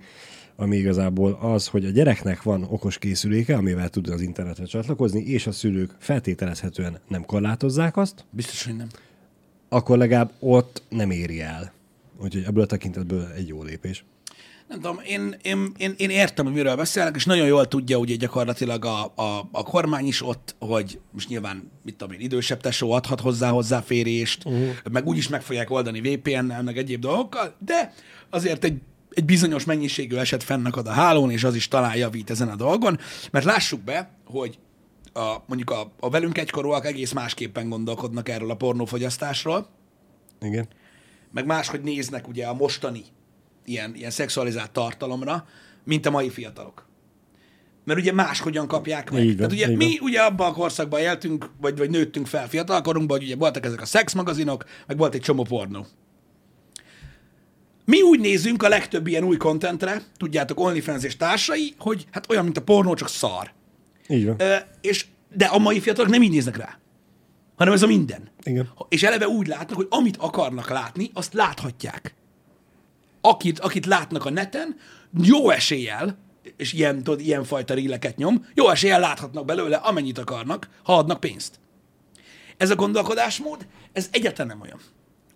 ami igazából az, hogy a gyereknek van okos készüléke, amivel tud az internetre csatlakozni, és a szülők feltételezhetően nem korlátozzák azt, Biztos, hogy nem. akkor legalább ott nem éri el. Úgyhogy ebből a tekintetből egy jó lépés. Nem tudom, én, én, én, én értem, hogy miről beszélnek, és nagyon jól tudja ugye gyakorlatilag a, a, a kormány is ott, hogy most nyilván, mit tudom én, idősebb tesó adhat hozzá hozzáférést, uh-huh. meg úgyis meg fogják oldani VPN-nel, meg egyéb dolgokkal, de azért egy, egy bizonyos mennyiségű eset fennakad a hálón, és az is talán javít ezen a dolgon, mert lássuk be, hogy a, mondjuk a, a velünk egykorúak egész másképpen gondolkodnak erről a pornófogyasztásról, Igen. Meg máshogy néznek ugye a mostani ilyen, ilyen szexualizált tartalomra, mint a mai fiatalok. Mert ugye máshogyan kapják meg. Van, Tehát ugye így mi ugye abban a korszakban éltünk, vagy, vagy nőttünk fel fiatalkorunkban, hogy ugye voltak ezek a szexmagazinok, meg volt egy csomó pornó. Mi úgy nézünk a legtöbb ilyen új kontentre, tudjátok, OnlyFans és társai, hogy hát olyan, mint a pornó, csak szar. Így van. Ö, és, de a mai fiatalok nem így néznek rá, hanem ez a minden. Igen. És eleve úgy látnak, hogy amit akarnak látni, azt láthatják. Akit, akit látnak a neten, jó eséllyel, és ilyen, tudod, ilyen fajta ríleket nyom, jó eséllyel láthatnak belőle, amennyit akarnak, ha adnak pénzt. Ez a gondolkodásmód, ez egyáltalán nem olyan,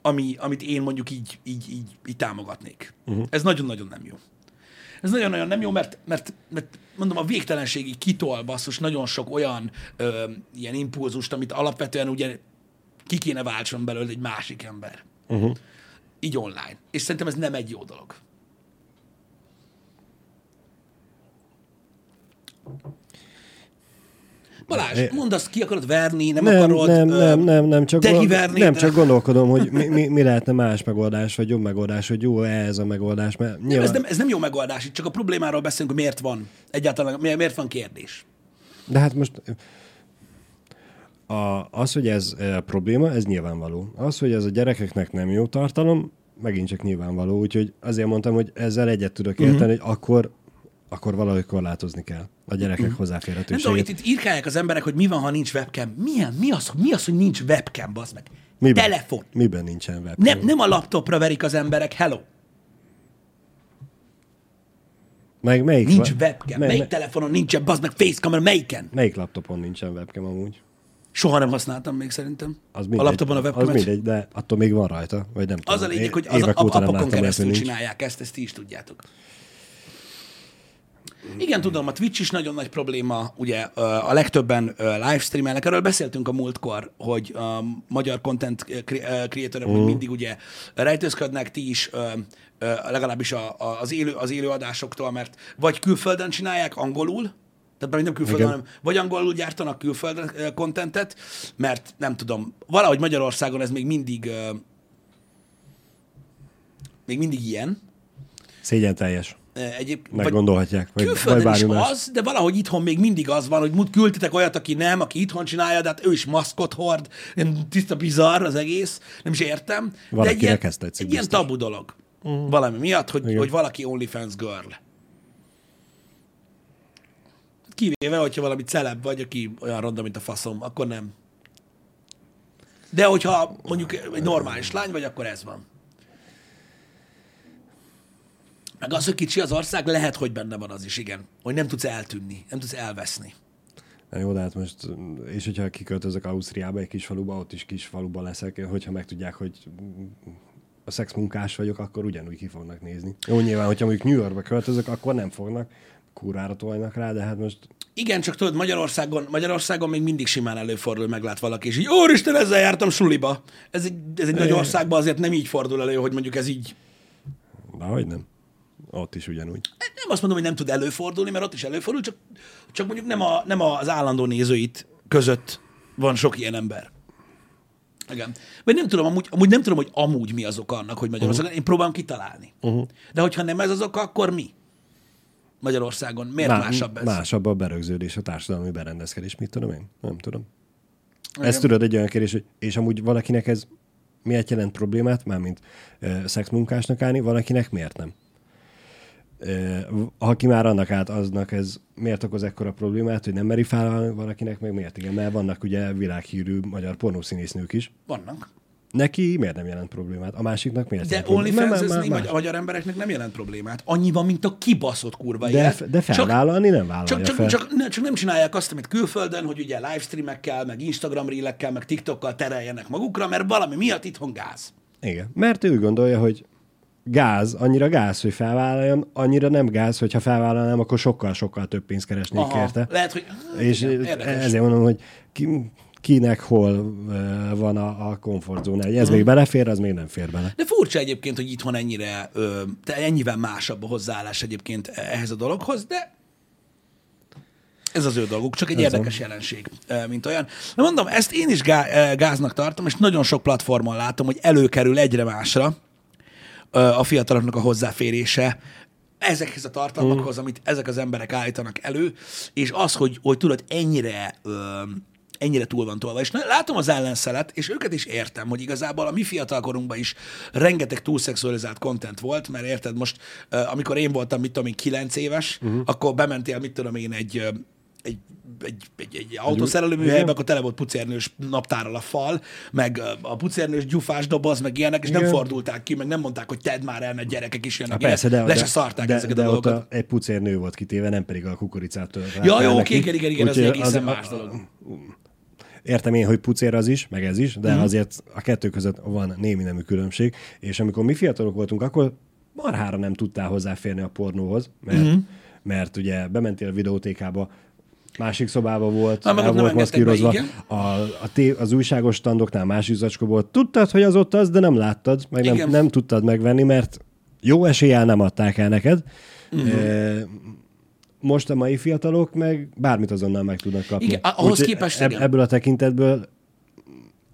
ami, amit én mondjuk így, így, így, így támogatnék. Uh-huh. Ez nagyon-nagyon nem jó. Ez nagyon-nagyon nem jó, mert, mert, mert mondom, a végtelenségig kitol basszus nagyon sok olyan ö, ilyen impulzust, amit alapvetően ugye ki kéne váltson belőle egy másik ember. Uh-huh. Így online. És szerintem ez nem egy jó dolog. Balázs, É- mondd azt, ki akarod verni, nem, Nem, akarod... nem, nem, nem, nem, csak, deliverni, nem de- csak gondolkodom, hogy mi, mi, mi lehetne más megoldás, vagy jobb megoldás, hogy jó ez a megoldás, mert Nem, nyilván, ez, nem, ez nem jó megoldás, itt csak a problémáról beszélünk, hogy miért van. Egyáltalán miért, miért van kérdés. De hát most a, az, hogy ez e, probléma, ez nyilvánvaló. Az, hogy ez a gyerekeknek nem jó tartalom, megint csak nyilvánvaló. Úgyhogy azért mondtam, hogy ezzel egyet tudok érteni, uh-huh. hogy akkor, akkor valahogy korlátozni kell a gyerekek uh-huh. Nem tudom, hozzáférhetőségét. itt, itt írkálják az emberek, hogy mi van, ha nincs webcam. Milyen? Mi az, mi az hogy nincs webcam, bazd meg? Miben? Telefon. Miben nincsen webcam? Nem, nem a laptopra verik az emberek, hello. Meg melyik, Nincs webcam. me- Melyik me- telefonon nincsen, bazd meg, facekamera, melyiken? melyik laptopon nincsen webcam amúgy? Soha nem használtam még szerintem. Az a mindegy, laptopon a Az webcamet. mindegy, de attól még van rajta, vagy nem Az a tudom. lényeg, hogy az a, a, hogy keresztül nincs. csinálják ezt, ezt ti is tudjátok. Igen, tudom, a Twitch is nagyon nagy probléma, ugye a legtöbben livestreamelnek, erről beszéltünk a múltkor, hogy a magyar content creatorok uh. mindig ugye rejtőzködnek, ti is legalábbis az, élő, az élő adásoktól, mert vagy külföldön csinálják angolul, Tehát már nem külföldön, Igen. hanem vagy angolul gyártanak külföldre ö, contentet, mert nem tudom, valahogy Magyarországon ez még mindig még mindig ilyen. Szégyen teljes. Egyéb, Meggondolhatják. Vagy, vagy Külföldön bármi is más. az, de valahogy itthon még mindig az van, hogy mut küldtetek olyat, aki nem, aki itthon csinálja, de hát ő is maszkot hord, tiszta bizarr az egész, nem is értem. de Valakinek egy ilyen, egy ilyen tabu dolog. Uh-huh. Valami miatt, hogy, Igen. hogy valaki OnlyFans girl. Kivéve, hogyha valami celeb vagy, aki olyan ronda, mint a faszom, akkor nem. De hogyha mondjuk egy normális lány vagy, akkor ez van. Meg az, hogy kicsi az ország, lehet, hogy benne van az is, igen. Hogy nem tudsz eltűnni, nem tudsz elveszni. Na jó, de hát most, és hogyha kiköltözök Ausztriába, egy kis faluba, ott is kis faluba leszek, hogyha megtudják, hogy a szexmunkás vagyok, akkor ugyanúgy ki fognak nézni. Jó, nyilván, hogyha mondjuk New Yorkba költözök, akkor nem fognak, kurvára tolnak rá, de hát most Igen, csak tudod, Magyarországon, Magyarországon még mindig simán előfordul, meglát valaki, és így, úristen, ezzel jártam suliba. Ez egy, ez egy nagy országban azért nem így fordul elő, hogy mondjuk ez így Na, hogy nem. Ott is ugyanúgy. nem azt mondom, hogy nem tud előfordulni, mert ott is előfordul, csak, csak mondjuk nem, a, nem az állandó nézőit között van sok ilyen ember. Igen. Vagy nem tudom, amúgy, amúgy nem tudom, hogy amúgy mi az oka annak, hogy Magyarországon, uh-huh. én próbálom kitalálni. Uh-huh. De hogyha nem ez az oka, akkor mi? Magyarországon. Miért Má- másabb ez? Másabb a berögződés, a társadalmi berendezkedés, mit tudom én? Nem tudom. Igen. Ez tudod egy olyan kérdés, hogy és amúgy valakinek ez miért jelent problémát, mármint uh, szexmunkásnak állni, valakinek miért nem? Ha ki már annak át, aznak ez miért okoz ekkora problémát, hogy nem meri fel valakinek, meg miért igen, mert vannak ugye világhírű magyar pornószínésznők is. Vannak. Neki miért nem jelent problémát? A másiknak miért De onlyfans a magyar embereknek nem jelent problémát. Annyi van, mint a kibaszott kurva de, élet. de felvállalni nem vállalja Csak, csak, fel. csak, ne, csak nem csinálják azt, amit külföldön, hogy ugye livestreamekkel, meg Instagram reelekkel, meg TikTokkal tereljenek magukra, mert valami miatt itthon gáz. Igen, mert ő gondolja, hogy gáz, annyira gáz, hogy felvállaljon, annyira nem gáz, hogyha felvállalnám, akkor sokkal-sokkal több pénzt keresnék Aha, érte. lehet, hogy... És igen, ezért mondom, hogy ki, kinek hol van a, a komfortzóna. Ez még belefér, az még nem fér bele. De furcsa egyébként, hogy itthon ennyire, ö, te ennyivel másabb a hozzáállás egyébként ehhez a dologhoz, de ez az ő dolguk, csak egy Ez érdekes jelenség, ö, mint olyan. Na mondom, ezt én is gáznak tartom, és nagyon sok platformon látom, hogy előkerül egyre másra a fiataloknak a hozzáférése ezekhez a tartalmakhoz, amit ezek az emberek állítanak elő, és az, hogy, hogy tudod, ennyire ö, ennyire túl van tolva. És látom az ellenszelet, és őket is értem, hogy igazából a mi fiatalkorunkban is rengeteg túlszexualizált content volt, mert érted, most amikor én voltam, mit tudom én, kilenc éves, uh-huh. akkor bementél, mit tudom én, egy, egy egy, egy, egy autószerelő műhelybe, akkor tele volt pucérnős naptárral a fal, meg a pucérnős gyufás doboz, meg ilyenek, és nem Igen. fordulták ki, meg nem mondták, hogy tedd már el, mert gyerekek is jönnek. Há, persze, de, le se szarták de, ezeket de a ott dolgokat. a, egy pucérnő volt kitéve, nem pedig a kukoricát Ja, jó, oké, igen, igen, igen, ez egészen más dolog. Értem én, hogy pucér az is, meg ez is, de mm. azért a kettő között van némi nemű különbség, és amikor mi fiatalok voltunk, akkor marhára nem tudtál hozzáférni a pornóhoz, mert, mm. mert ugye bementél a videótékába, másik szobába volt, Na, el volt be, maszkírozva, igen. a, a té, az újságos standoknál másik zacskó volt. Tudtad, hogy az ott az, de nem láttad, meg Igen. nem, nem tudtad megvenni, mert jó eséllyel nem adták el neked. Mm-hmm. E, most a mai fiatalok meg bármit azonnal meg tudnak kapni. Igen, ahhoz Úgyhogy képest eb- igen. Ebből a tekintetből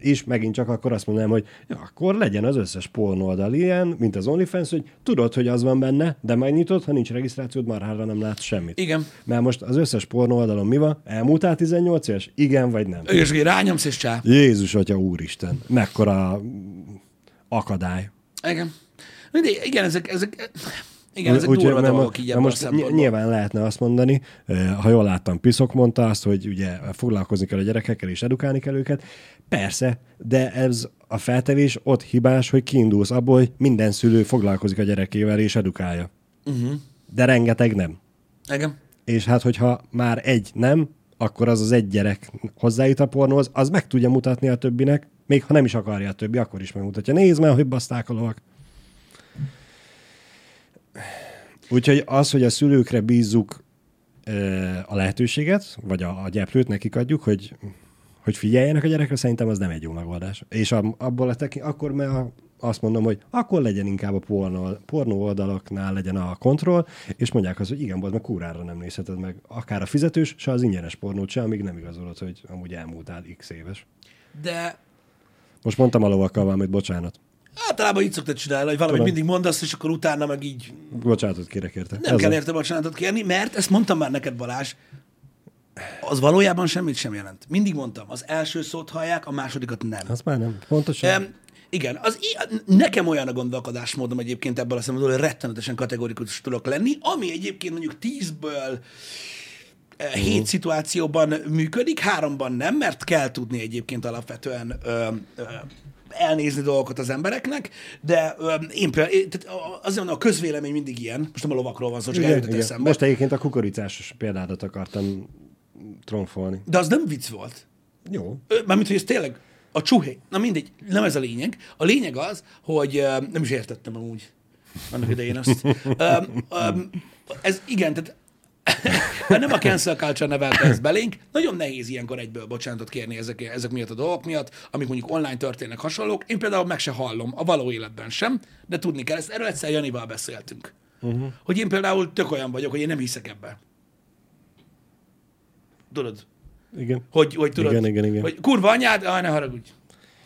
is megint csak akkor azt mondanám, hogy ja, akkor legyen az összes pornóoldal ilyen, mint az OnlyFans, hogy tudod, hogy az van benne, de megnyitod, ha nincs regisztrációd, marhára nem látsz semmit. Igen. Mert most az összes pornóoldalon mi van? Elmúltál 18 éves? Igen vagy nem? És hogy rányomsz és csá. Jézus, atya úristen, mekkora akadály. Igen. Mindegy, igen, ezek, ezek, igen, ezek Úgyhogy, durva mert dolgok így a most nyilván lehetne azt mondani, eh, ha jól láttam, Piszok mondta azt, hogy ugye foglalkozni kell a gyerekekkel és edukálni kell őket. Persze, de ez a feltevés ott hibás, hogy kiindulsz abból, hogy minden szülő foglalkozik a gyerekével és edukálja. Uh-huh. De rengeteg nem. Igen. És hát, hogyha már egy nem, akkor az az egy gyerek hozzájut a pornóhoz, az meg tudja mutatni a többinek, még ha nem is akarja a többi, akkor is megmutatja. Nézd már, hogy baszták a lovak. Úgyhogy az, hogy a szülőkre bízzuk a lehetőséget, vagy a, a gyeplőt nekik adjuk, hogy, hogy figyeljenek a gyerekre, szerintem az nem egy jó megoldás. És a, abból a teki, akkor mert a, azt mondom, hogy akkor legyen inkább a pornó, pornó oldalaknál legyen a kontroll, és mondják azt, hogy igen, az meg kúrára nem nézheted meg akár a fizetős, se az ingyenes pornót se, amíg nem igazolod, hogy amúgy elmúltál x éves. De Most mondtam a lovakkal valamit, bocsánat. Általában így szoktad csinálni, hogy valamit Tudom. mindig mondasz, és akkor utána meg így Bocsánatot kérek érte. nem Ez kell érte bocsánatot kérni, mert ezt mondtam már neked, Balázs, az valójában semmit sem jelent. Mindig mondtam, az első szót hallják, a másodikat nem. Azt már nem. Pontosan. Um, igen, az, nekem olyan a gondolkodásmódom egyébként ebből a szempontból, hogy rettenetesen kategorikus tudok lenni, ami egyébként mondjuk tízből eh, hét szituációban működik, háromban nem, mert kell tudni egyébként alapvetően ö, ö, elnézni dolgokat az embereknek, de ö, én például, tehát a- azért mondom, a közvélemény mindig ilyen, most nem a lovakról van szó, csak igen, igen. eszembe. Most egyébként a kukoricás példádat akartam tronfolni. De az nem vicc volt. Jó. Mármint, hogy ez tényleg a csuhé. Na mindegy, nem ez a lényeg. A lényeg az, hogy ö, nem is értettem amúgy annak idején azt. Um, um, ez igen, tehát mert *laughs* nem a cancel culture nevelte ezt belénk, nagyon nehéz ilyenkor egyből bocsánatot kérni ezek, ezek miatt a dolgok miatt, amik mondjuk online történnek hasonlók. Én például meg se hallom, a való életben sem, de tudni kell, ezt erről egyszer Janival beszéltünk. Uh-huh. Hogy én például tök olyan vagyok, hogy én nem hiszek ebbe. Tudod? Igen. Hogy, hogy tudod, Igen, igen, igen. hogy kurva anyád, ah, ne haragudj.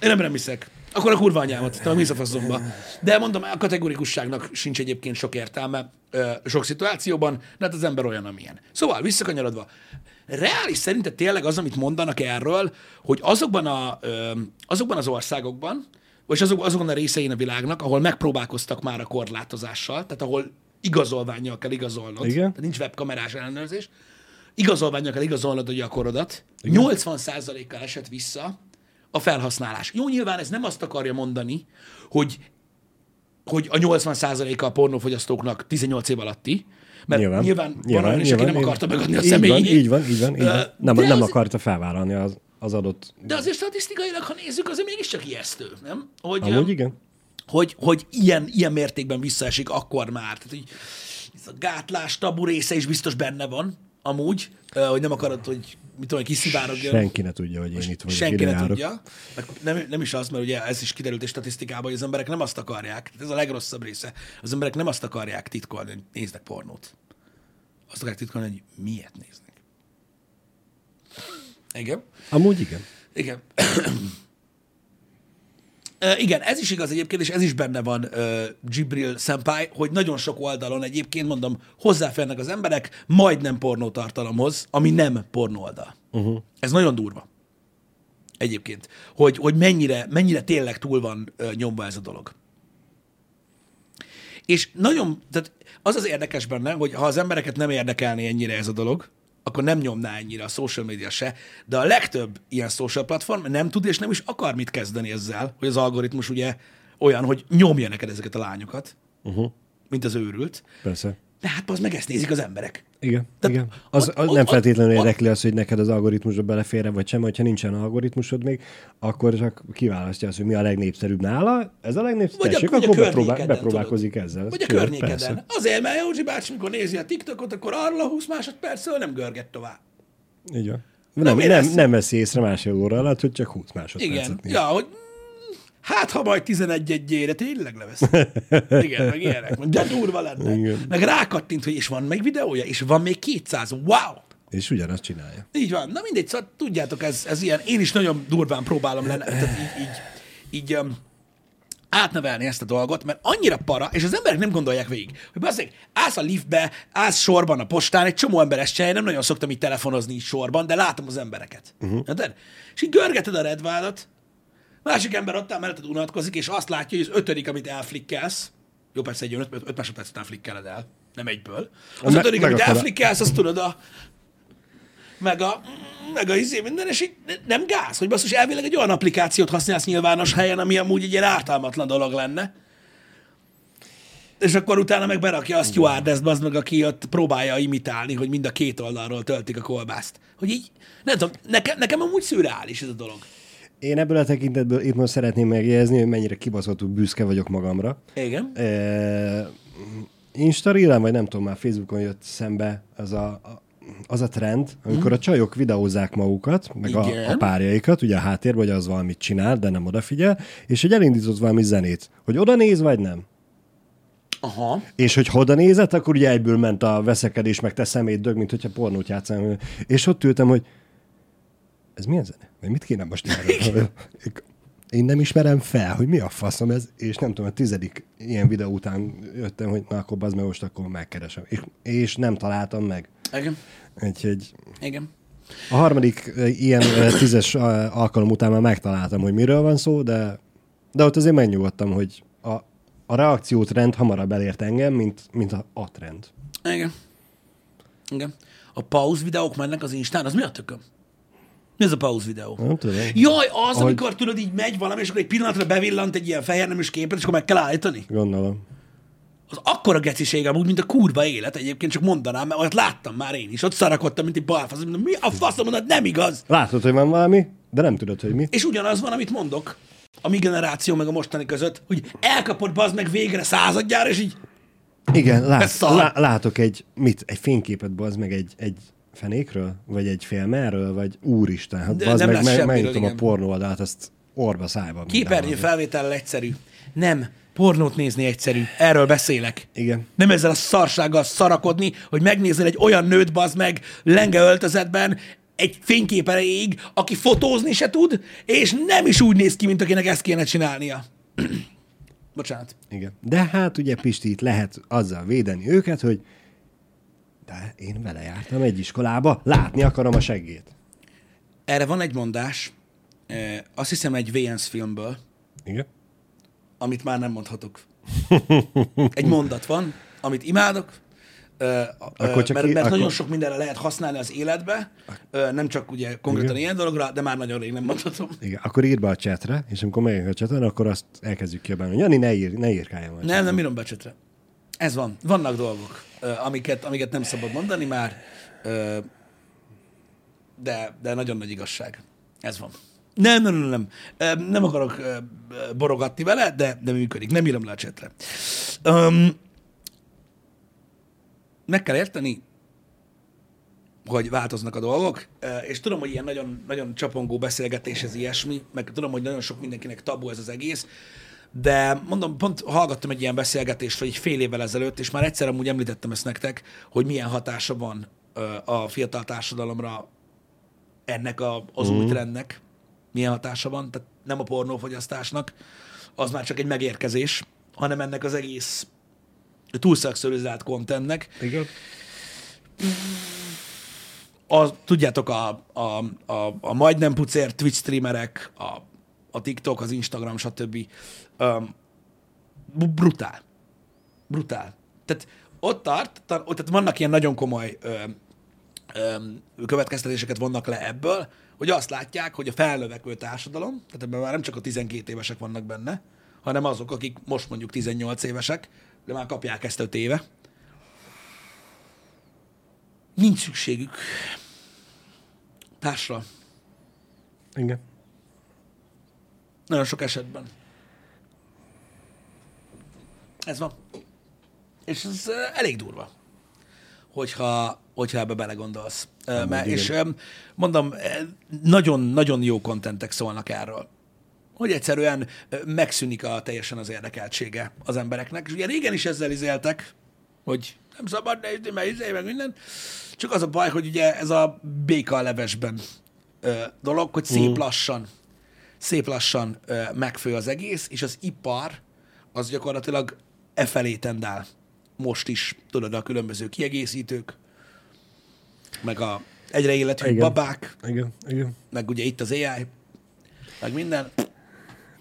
Én nem, nem hiszek. Akkor a kurva anyámat, te a faszomba. De mondom, a kategorikusságnak sincs egyébként sok értelme ö, sok szituációban, de hát az ember olyan, amilyen. Szóval, visszakanyarodva, reális szerinted tényleg az, amit mondanak erről, hogy azokban, a, ö, azokban az országokban, vagy azok, azokon a részein a világnak, ahol megpróbálkoztak már a korlátozással, tehát ahol igazolványjal kell igazolnod, Igen. tehát nincs webkamerás ellenőrzés, igazolványjal kell igazolnod a gyakorodat, 80%-kal esett vissza a felhasználás. Jó, nyilván ez nem azt akarja mondani, hogy, hogy a 80%-a a pornófogyasztóknak 18 év alatti, mert nyilván, nyilván, nyilván van olyan is, aki nem akarta megadni a személyét. így van, így van. Így van. Nem, de nem az- akarta felvállalni az, az adott... De azért statisztikailag, ha nézzük, azért mégiscsak ijesztő, nem? Hogy, Amúgy igen. hogy, hogy ilyen, ilyen mértékben visszaesik akkor már. Tehát, hogy ez a gátlás tabu része is biztos benne van, amúgy, hogy nem akarod, hogy mit tudom, hogy kiszivárogjon. Senki ne tudja, hogy én itt vagyok. Senki ne járok. tudja. Nem, nem is az, mert ugye ez is kiderült egy statisztikában, hogy az emberek nem azt akarják, ez a legrosszabb része, az emberek nem azt akarják titkolni, hogy néznek pornót. Azt akarják titkolni, hogy miért néznek. Igen. Amúgy igen. Igen. Igen, ez is igaz egyébként, és ez is benne van uh, Gibril Senpai, hogy nagyon sok oldalon egyébként, mondom, hozzáférnek az emberek majdnem pornótartalomhoz, ami nem pornó oldal. Uh-huh. Ez nagyon durva. Egyébként. Hogy, hogy mennyire, mennyire tényleg túl van uh, nyomva ez a dolog. És nagyon, tehát az az érdekes benne, hogy ha az embereket nem érdekelné ennyire ez a dolog, akkor nem nyomná ennyire a social media se, de a legtöbb ilyen social platform nem tud és nem is akar mit kezdeni ezzel, hogy az algoritmus ugye olyan, hogy nyomja neked ezeket a lányokat, Uh-huh. mint az őrült. Persze. De hát az meg ezt nézik az emberek. Igen, Tehát igen. Az, az ott- nem feltétlenül ott- érdekli az, hogy neked az algoritmusba belefér vagy sem, hogyha nincsen algoritmusod még, akkor csak kiválasztja azt, hogy mi a legnépszerűbb nála. Ez a legnépszerűbb, tessék, akkor bepróbál, bepróbálkozik ezzel. Vagy a Sure, környékeden. persze. Azért, mert Józsi bácsi, mikor nézi a TikTokot, akkor arról a 20 másodpercről nem görget tovább. Így van. Nem Nem, nem, nem veszi észre másfél óra alatt, hogy csak 20 másodpercet Igen. néz. Ja, hogy hát ha majd 11 egyére tényleg levesz. *laughs* Igen, meg ilyenek. De durva lenne. Igen. Meg rákattint, hogy és van még videója, és van még 200. Wow! És ugyanazt csinálja. Így van. Na mindegy, szóval tudjátok, ez, ez ilyen, én is nagyon durván próbálom lenne, tehát így, így, így um, átnevelni ezt a dolgot, mert annyira para, és az emberek nem gondolják végig, hogy bazdmeg, állsz a liftbe, állsz sorban a postán, egy csomó ember ezt csinálja, nem nagyon szoktam így telefonozni így sorban, de látom az embereket. Uh-huh. És így görgeted a redvádat, másik ember ott áll melletted unatkozik, és azt látja, hogy az ötödik, amit elflikkelsz, jó, persze egy 5 másodperc után flikkeled el, nem egyből. Az Me- ötödik, amit elflikkelsz, azt tudod a, meg a, meg a izé minden, és így ne- nem gáz, hogy basszus, elvileg egy olyan applikációt használsz nyilvános helyen, ami amúgy egy ilyen ártalmatlan dolog lenne. És akkor utána meg berakja a stewardess az meg, aki ott próbálja imitálni, hogy mind a két oldalról töltik a kolbászt. Hogy így, nem tudom, nekem, nekem amúgy szürreális ez a dolog. Én ebből a tekintetből itt most szeretném megjegyezni, hogy mennyire kibaszottul büszke vagyok magamra. Igen. E, Instagram, vagy nem tudom, már Facebookon jött szembe az a, az a trend, amikor a csajok videózzák magukat, meg a, Igen. a párjaikat, ugye a háttérben, hogy az valamit csinál, de nem odafigyel, és hogy elindított valami zenét, hogy oda néz, vagy nem. Aha. És hogy oda nézett, akkor ugye egyből ment a veszekedés, meg te szemét dög, mint hogyha pornót játszanál. És ott ültem, hogy ez milyen zene? Vagy mit kéne most erről? Én nem ismerem fel, hogy mi a faszom ez, és nem tudom, a tizedik ilyen videó után jöttem, hogy na akkor az meg most akkor megkeresem. És, és nem találtam meg. Igen. Úgyhogy Igen. a harmadik ilyen tízes alkalom után már megtaláltam, hogy miről van szó, de, de ott azért megnyugodtam, hogy a, a reakciótrend hamarabb elért engem, mint, mint a, a trend. Igen. Igen. A pauz videók mennek az Instán, az mi a tököm? Mi ez a pauz videó? Nem tudom. Jaj, az, Ahogy- amikor tudod, így megy valami, és akkor egy pillanatra bevillant egy ilyen fehér neműs képet, és akkor meg kell állítani? Gondolom. Az akkora geciség amúgy, mint a kurva élet egyébként, csak mondanám, mert olyat láttam már én is. Ott szarakodtam, mint egy balfasz. Mondom, Mi a faszom mondod, nem igaz. Látod, hogy van valami, de nem tudod, hogy mi. És ugyanaz van, amit mondok a mi generáció meg a mostani között, hogy elkapod bazd meg végre századjára, és így Igen, lát, lá, látok egy, mit, egy fényképet, bazd meg egy, egy fenékről, vagy egy filmerről, vagy úristen, hát De nem meg, meg megnyitom a pornó oldalt, azt orba szájba. képernyő felvétellel egyszerű. Nem, pornót nézni egyszerű. Erről beszélek. Igen. Nem ezzel a szarsággal szarakodni, hogy megnézel egy olyan nőt, bazd meg, lenge öltözetben, egy fénykép erejéig, aki fotózni se tud, és nem is úgy néz ki, mint akinek ezt kéne csinálnia. *clears throat* Bocsánat. Igen. De hát ugye Pisti itt lehet azzal védeni őket, hogy de én vele jártam egy iskolába, látni akarom a seggét. Erre van egy mondás, eh, azt hiszem egy VNS filmből, Igen. amit már nem mondhatok. Egy mondat van, amit imádok, ö, Akkor csak mert, mert akkor- nagyon sok mindenre lehet használni az életbe, ö, nem csak ugye konkrétan ilyen dologra, de már nagyon rég nem mondhatom. Igen. Akkor írd be a chatre, és amikor megyünk a chaten, akkor azt elkezdjük kiabálni. Jani, ne, ír, ne írkáljam a Nem, nem írom becsetre. Ez van. Vannak dolgok, amiket, amiket nem szabad mondani már, de, de nagyon nagy igazság. Ez van. Nem, nem, nem, nem. Nem akarok borogatni vele, de, de működik. Nem írom le a csetre. Um, meg kell érteni, hogy változnak a dolgok, és tudom, hogy ilyen nagyon, nagyon csapongó beszélgetés ez ilyesmi, meg tudom, hogy nagyon sok mindenkinek tabu ez az egész, de mondom, pont hallgattam egy ilyen beszélgetést, vagy egy fél évvel ezelőtt, és már egyszer amúgy említettem ezt nektek, hogy milyen hatása van a fiatal társadalomra ennek a, az új trendnek, milyen hatása van, tehát nem a pornófogyasztásnak, az már csak egy megérkezés, hanem ennek az egész túlszakszorizált contentnek. Igen. A, tudjátok, a, a, a, a majdnem pucér Twitch streamerek, a, a TikTok, az Instagram, stb. Um, brutál. Brutál. Tehát ott tart, ta- ott, tehát vannak ilyen nagyon komoly ö, ö, következtetéseket vonnak le ebből, hogy azt látják, hogy a felnövekvő társadalom, tehát ebben már nem csak a 12 évesek vannak benne, hanem azok, akik most mondjuk 18 évesek, de már kapják ezt 5 éve, nincs szükségük társra. Igen. Nagyon sok esetben. Ez van. És ez elég durva, hogyha, hogyha ebbe belegondolsz. Ö, Mert, és mondom, nagyon-nagyon jó kontentek szólnak erről. Hogy egyszerűen megszűnik a teljesen az érdekeltsége az embereknek. És ugye régen is ezzel izéltek, hogy nem szabad nézni, mert izé, meg minden. Csak az a baj, hogy ugye ez a béka a levesben ö, dolog, hogy szép lassan, szép lassan ö, megfő az egész, és az ipar az gyakorlatilag e felé tendál. Most is, tudod, a különböző kiegészítők, meg a egyre életűbb Igen. babák, Igen. Igen. meg ugye itt az AI, meg minden.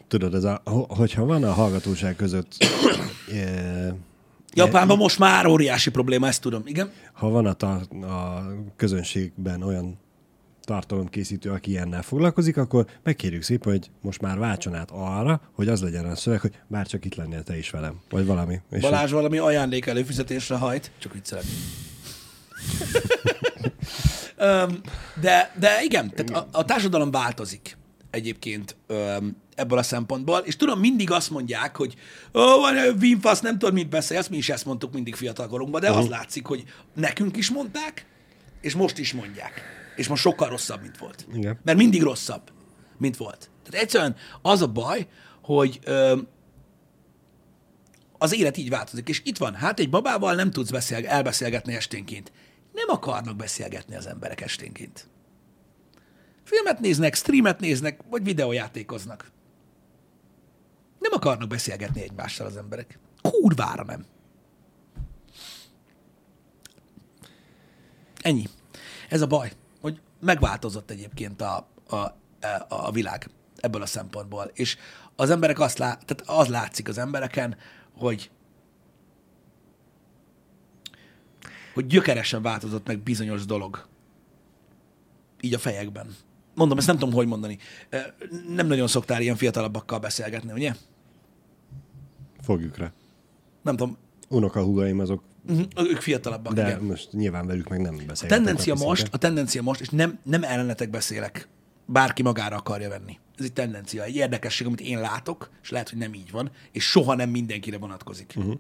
Tudod, ez a, ho- hogyha van a hallgatóság között, *coughs* e, Japánban most már óriási probléma, ezt tudom, igen. ha van a, tar- a közönségben olyan tartalomkészítő, aki ilyennel foglalkozik, akkor megkérjük szépen, hogy most már váltson át arra, hogy az legyen a szöveg, hogy bár csak itt lennél te is velem, vagy valami. És Balázs valami ajándék előfizetésre hajt, csak viccelek. Öm, de, de igen, tehát a, a társadalom változik egyébként öm, ebből a szempontból, és tudom, mindig azt mondják, hogy ó, van egy vinfasz, nem tudod, mit beszélsz, mi is ezt mondtuk mindig fiatalkorunkban, de az látszik, hogy nekünk is mondták, és most is mondják. És most sokkal rosszabb, mint volt. Igen. Mert mindig rosszabb, mint volt. Tehát egyszerűen az a baj, hogy ö, az élet így változik. És itt van, hát egy babával nem tudsz beszél, elbeszélgetni esténként. Nem akarnak beszélgetni az emberek esténként. Filmet néznek, streamet néznek, vagy videójátékoznak. Nem akarnak beszélgetni egymással az emberek. Kurvára nem. Ennyi. Ez a baj, megváltozott egyébként a, a, a, világ ebből a szempontból. És az emberek azt lát, tehát az látszik az embereken, hogy hogy gyökeresen változott meg bizonyos dolog. Így a fejekben. Mondom, ezt nem tudom, hogy mondani. Nem nagyon szoktál ilyen fiatalabbakkal beszélgetni, ugye? Fogjuk rá. Nem tudom, Unokahúgaim azok, uh-huh. ők fiatalabbak, de igen. most nyilván velük meg nem A beszélgetek. tendencia most, a tendencia most, és nem, nem ellenetek beszélek, bárki magára akarja venni. Ez egy tendencia, egy érdekesség, amit én látok, és lehet, hogy nem így van, és soha nem mindenkire vonatkozik. Uh-huh.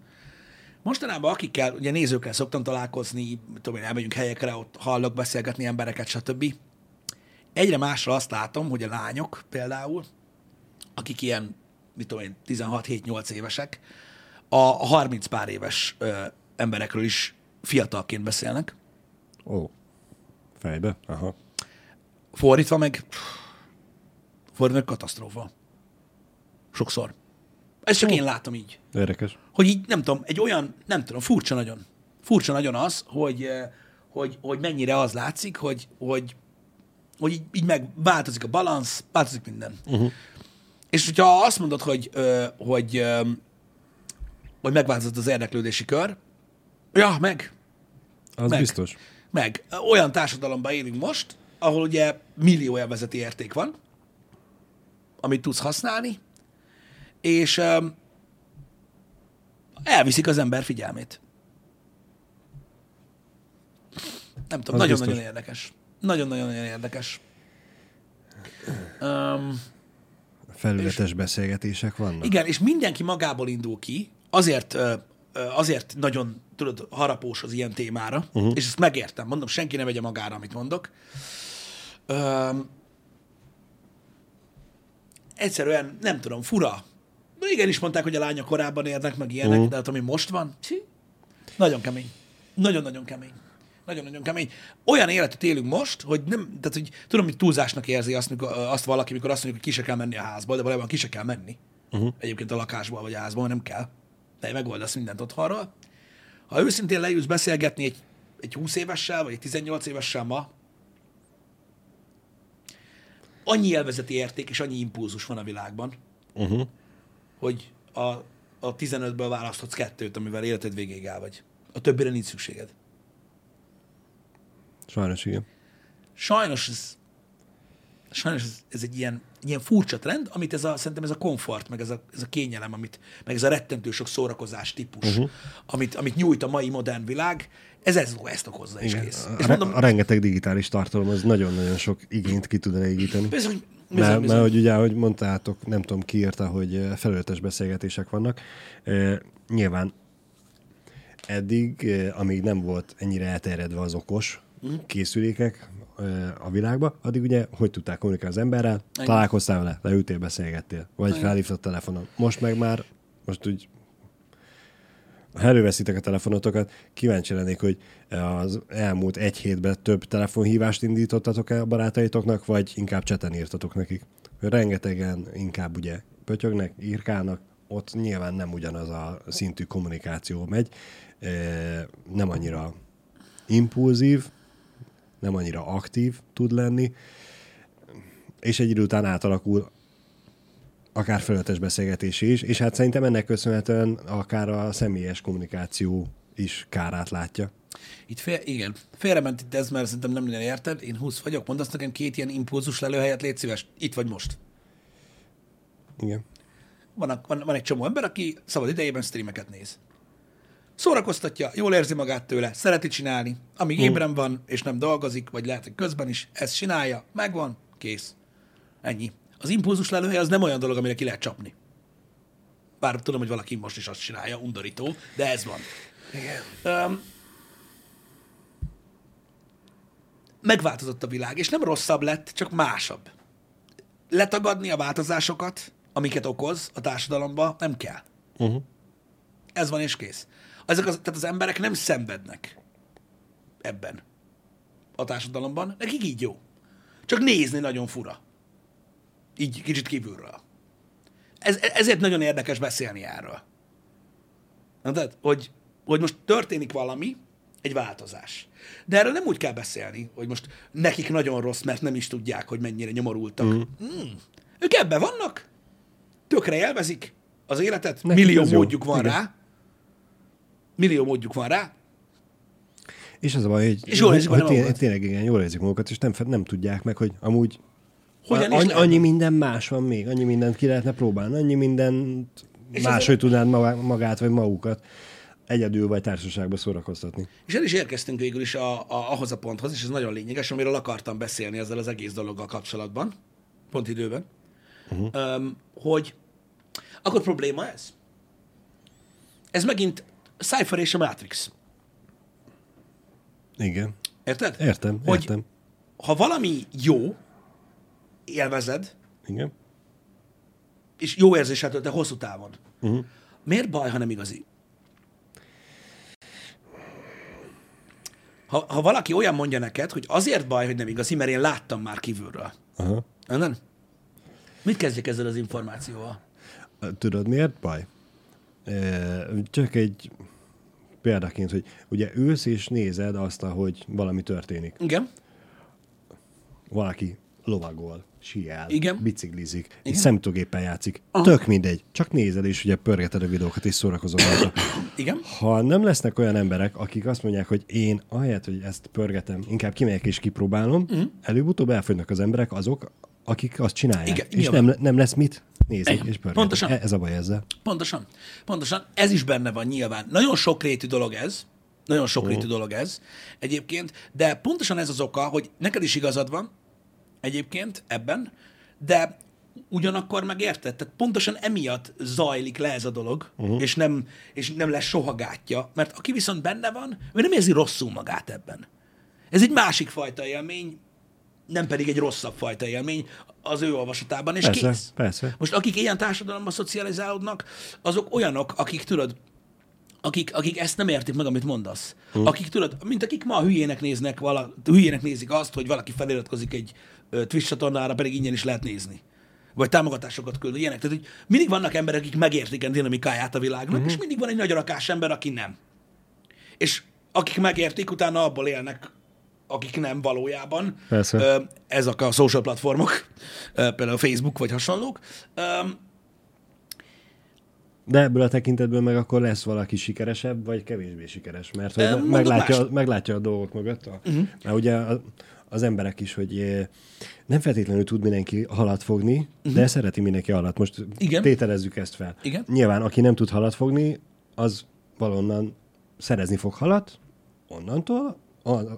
Mostanában akikkel, ugye nézőkkel szoktam találkozni, tudom én, elmegyünk helyekre, ott hallok beszélgetni embereket, stb. Egyre másra azt látom, hogy a lányok például, akik ilyen, mit tudom én, 16-7-8 évesek, a 30 pár éves ö, emberekről is fiatalként beszélnek. Ó, fejbe? Aha. Fordítva meg, fordítva meg katasztrófa. Sokszor. Ezt csak én látom így. Érdekes. Hogy így, nem tudom, egy olyan, nem tudom, furcsa nagyon. Furcsa nagyon az, hogy, hogy, hogy mennyire az látszik, hogy, hogy, hogy így, így megváltozik a balansz, változik minden. Uh-huh. És hogyha azt mondod, hogy, hogy, hogy megváltozott az érdeklődési kör, ja, meg, Az Meg. biztos. meg. Olyan társadalomban élünk most, ahol ugye millió elvezeti érték van, amit tudsz használni, és um, elviszik az ember figyelmét. Nem tudom, nagyon-nagyon érdekes. Nagyon-nagyon érdekes. Um, Felületes beszélgetések vannak. igen, és mindenki magából indul ki, azért, azért nagyon, tudod, harapós az ilyen témára, uh-huh. és ezt megértem, mondom, senki ne vegye magára, amit mondok. Öm, egyszerűen, nem tudom, fura. Igen is mondták, hogy a lányok korábban érnek, meg ilyenek, uh-huh. de hát ami most van, csi, nagyon kemény. Nagyon-nagyon kemény. Nagyon-nagyon kemény. Olyan életet élünk most, hogy nem, tehát hogy tudom, hogy túlzásnak érzi azt, mikor, azt valaki, mikor azt mondjuk, hogy ki se kell menni a házból, de valójában ki se kell menni. Uh-huh. Egyébként a lakásból vagy a házból, nem kell. De megoldasz mindent otthonról. Ha őszintén leülsz beszélgetni egy, egy 20 évessel, vagy egy 18 évessel ma, annyi elvezeti érték és annyi impulzus van a világban, Uh-huh. hogy a, a 15-ből választhatsz kettőt, amivel életed végéig el vagy. A többire nincs szükséged. Sajnos igen. Sajnos ez, sajnos ez, ez egy ilyen, ilyen furcsa trend, amit ez a, szerintem ez a komfort, meg ez a, ez a kényelem, amit, meg ez a rettentő sok szórakozás típus, uh-huh. amit, amit nyújt a mai modern világ, ez, ez ezt okozza, és igen. kész. A, És mondom, a rengeteg digitális tartalom az nagyon-nagyon sok igényt ki tud elégíteni. bizony, bizony, Mert, bizony. mert hogy ugye, ahogy mondtátok, nem tudom ki írta, hogy eh, felületes beszélgetések vannak. E, nyilván eddig, eh, amíg nem volt ennyire elterjedve az okos Mhm. készülékek a világba, addig ugye hogy tudták kommunikálni az emberrel? Találkoztál vele, leültél, beszélgettél, vagy felhívtad telefonon. Most meg már, most úgy ha előveszitek a telefonotokat, kíváncsi lennék, hogy az elmúlt egy hétben több telefonhívást indítottatok el a barátaitoknak, vagy inkább cseten írtatok nekik. Rengetegen inkább ugye pötyögnek, írkálnak, ott nyilván nem ugyanaz a szintű kommunikáció megy, nem annyira impulzív, nem annyira aktív tud lenni, és egy idő után átalakul akár felületes beszélgetés is, és hát szerintem ennek köszönhetően akár a személyes kommunikáció is kárát látja. Itt fél, igen, félrement itt ez, mert szerintem nem minden érted. Én 20 vagyok, mondasz nekem két ilyen impulzus lelőhelyet, légy szíves, itt vagy most. Igen. Van, a- van, van egy csomó ember, aki szabad idejében streameket néz. Szórakoztatja, jól érzi magát tőle, szereti csinálni. Amíg ébren van, és nem dolgozik, vagy lehet, hogy közben is, ezt csinálja, megvan, kész. Ennyi. Az impulzus lelőhely az nem olyan dolog, amire ki lehet csapni. Bár tudom, hogy valaki most is azt csinálja, undorító, de ez van. Igen. Um, megváltozott a világ, és nem rosszabb lett, csak másabb. Letagadni a változásokat, amiket okoz a társadalomba, nem kell. Uh-huh. Ez van és kész. Ezek az, tehát az emberek nem szenvednek ebben a társadalomban. Nekik így jó. Csak nézni nagyon fura. Így kicsit kívülről. Ez, ezért nagyon érdekes beszélni erről. Na, tehát, hogy, hogy most történik valami, egy változás. De erről nem úgy kell beszélni, hogy most nekik nagyon rossz, mert nem is tudják, hogy mennyire nyomorultak. Mm. Mm. Ők ebben vannak, tökre élvezik az életet, Nekik millió módjuk van Igen. rá, millió módjuk van rá, És az a baj, hogy, És jól érzik hogy magukat. tényleg igen, jól érzik magukat, és nem, nem tudják meg, hogy amúgy Hogyan annyi, annyi minden más van még, annyi mindent ki lehetne próbálni, annyi mindent És máshogy tudnád magát vagy magukat egyedül vagy társaságban szórakoztatni. És el is érkeztünk végül is a, a, ahhoz a ponthoz, és ez nagyon lényeges, amiről akartam beszélni ezzel az egész dologgal kapcsolatban, pont időben, uh-huh. um, hogy akkor probléma ez. Ez megint Cypher és a Matrix. Igen. Érted? Értem, Hogy értem. ha valami jó, élvezed, Igen. és jó érzéssel tölt el hosszú távon, Uh-huh. miért baj, ha nem igazi? Ha, ha valaki olyan mondja neked, hogy azért baj, hogy nem igazi, mert én láttam már kívülről. Aha. Nem? Mit kezdjek ezzel az információval? Tudod miért baj? Csak egy példaként, hogy ugye ülsz és nézed azt, hogy valami történik. Igen? Valaki lovagol, siál, Igen. biciklizik, Igen. és szemtőgéppen játszik. Tök mindegy. Csak nézed, és ugye pörgeted a videókat, és szórakozol rajta. *coughs* Igen? Ha nem lesznek olyan emberek, akik azt mondják, hogy én ahelyett, hogy ezt pörgetem, inkább kimegyek és kipróbálom, uh-huh. előbb-utóbb elfogynak az emberek azok, akik azt csinálják. Igen, és nyilván. nem, nem lesz mit nézni Igen, és pontosan. E- Ez a baj ezzel. Pontosan. Pontosan. Ez is benne van nyilván. Nagyon sokrétű dolog ez. Nagyon sokrétű dolog ez egyébként, de pontosan ez az oka, hogy neked is igazad van egyébként ebben, de ugyanakkor meg érted, tehát pontosan emiatt zajlik le ez a dolog, uh-huh. és, nem, és nem lesz soha gátja, mert aki viszont benne van, ő nem érzi rosszul magát ebben. Ez egy másik fajta élmény, nem pedig egy rosszabb fajta élmény az ő olvasatában, és Persze, kész. persze. Most akik ilyen társadalomban szocializálódnak, azok olyanok, akik tudod, akik, akik ezt nem értik meg, amit mondasz. Hm. Akik tudod, mint akik ma hülyének néznek, vala, hülyének nézik azt, hogy valaki feliratkozik egy ö, Twitch csatornára, pedig ingyen is lehet nézni. Vagy támogatásokat küld, ilyenek. Tehát, hogy mindig vannak emberek, akik megértik a dinamikáját a világnak, uh-huh. és mindig van egy nagy rakás ember, aki nem. És akik megértik, utána abból élnek, akik nem valójában. Persze. Ezek a social platformok, például Facebook vagy hasonlók. De ebből a tekintetből meg akkor lesz valaki sikeresebb, vagy kevésbé sikeres, mert hogy mondok meglátja, mást. meglátja a dolgok mögött. A, uh-huh. Mert ugye az emberek is, hogy eh, nem feltétlenül tud mindenki halat fogni, uh-huh. de szereti mindenki halat. Most Igen. tételezzük ezt fel. Igen. Nyilván, aki nem tud halat fogni, az valonnan szerezni fog halat, onnantól,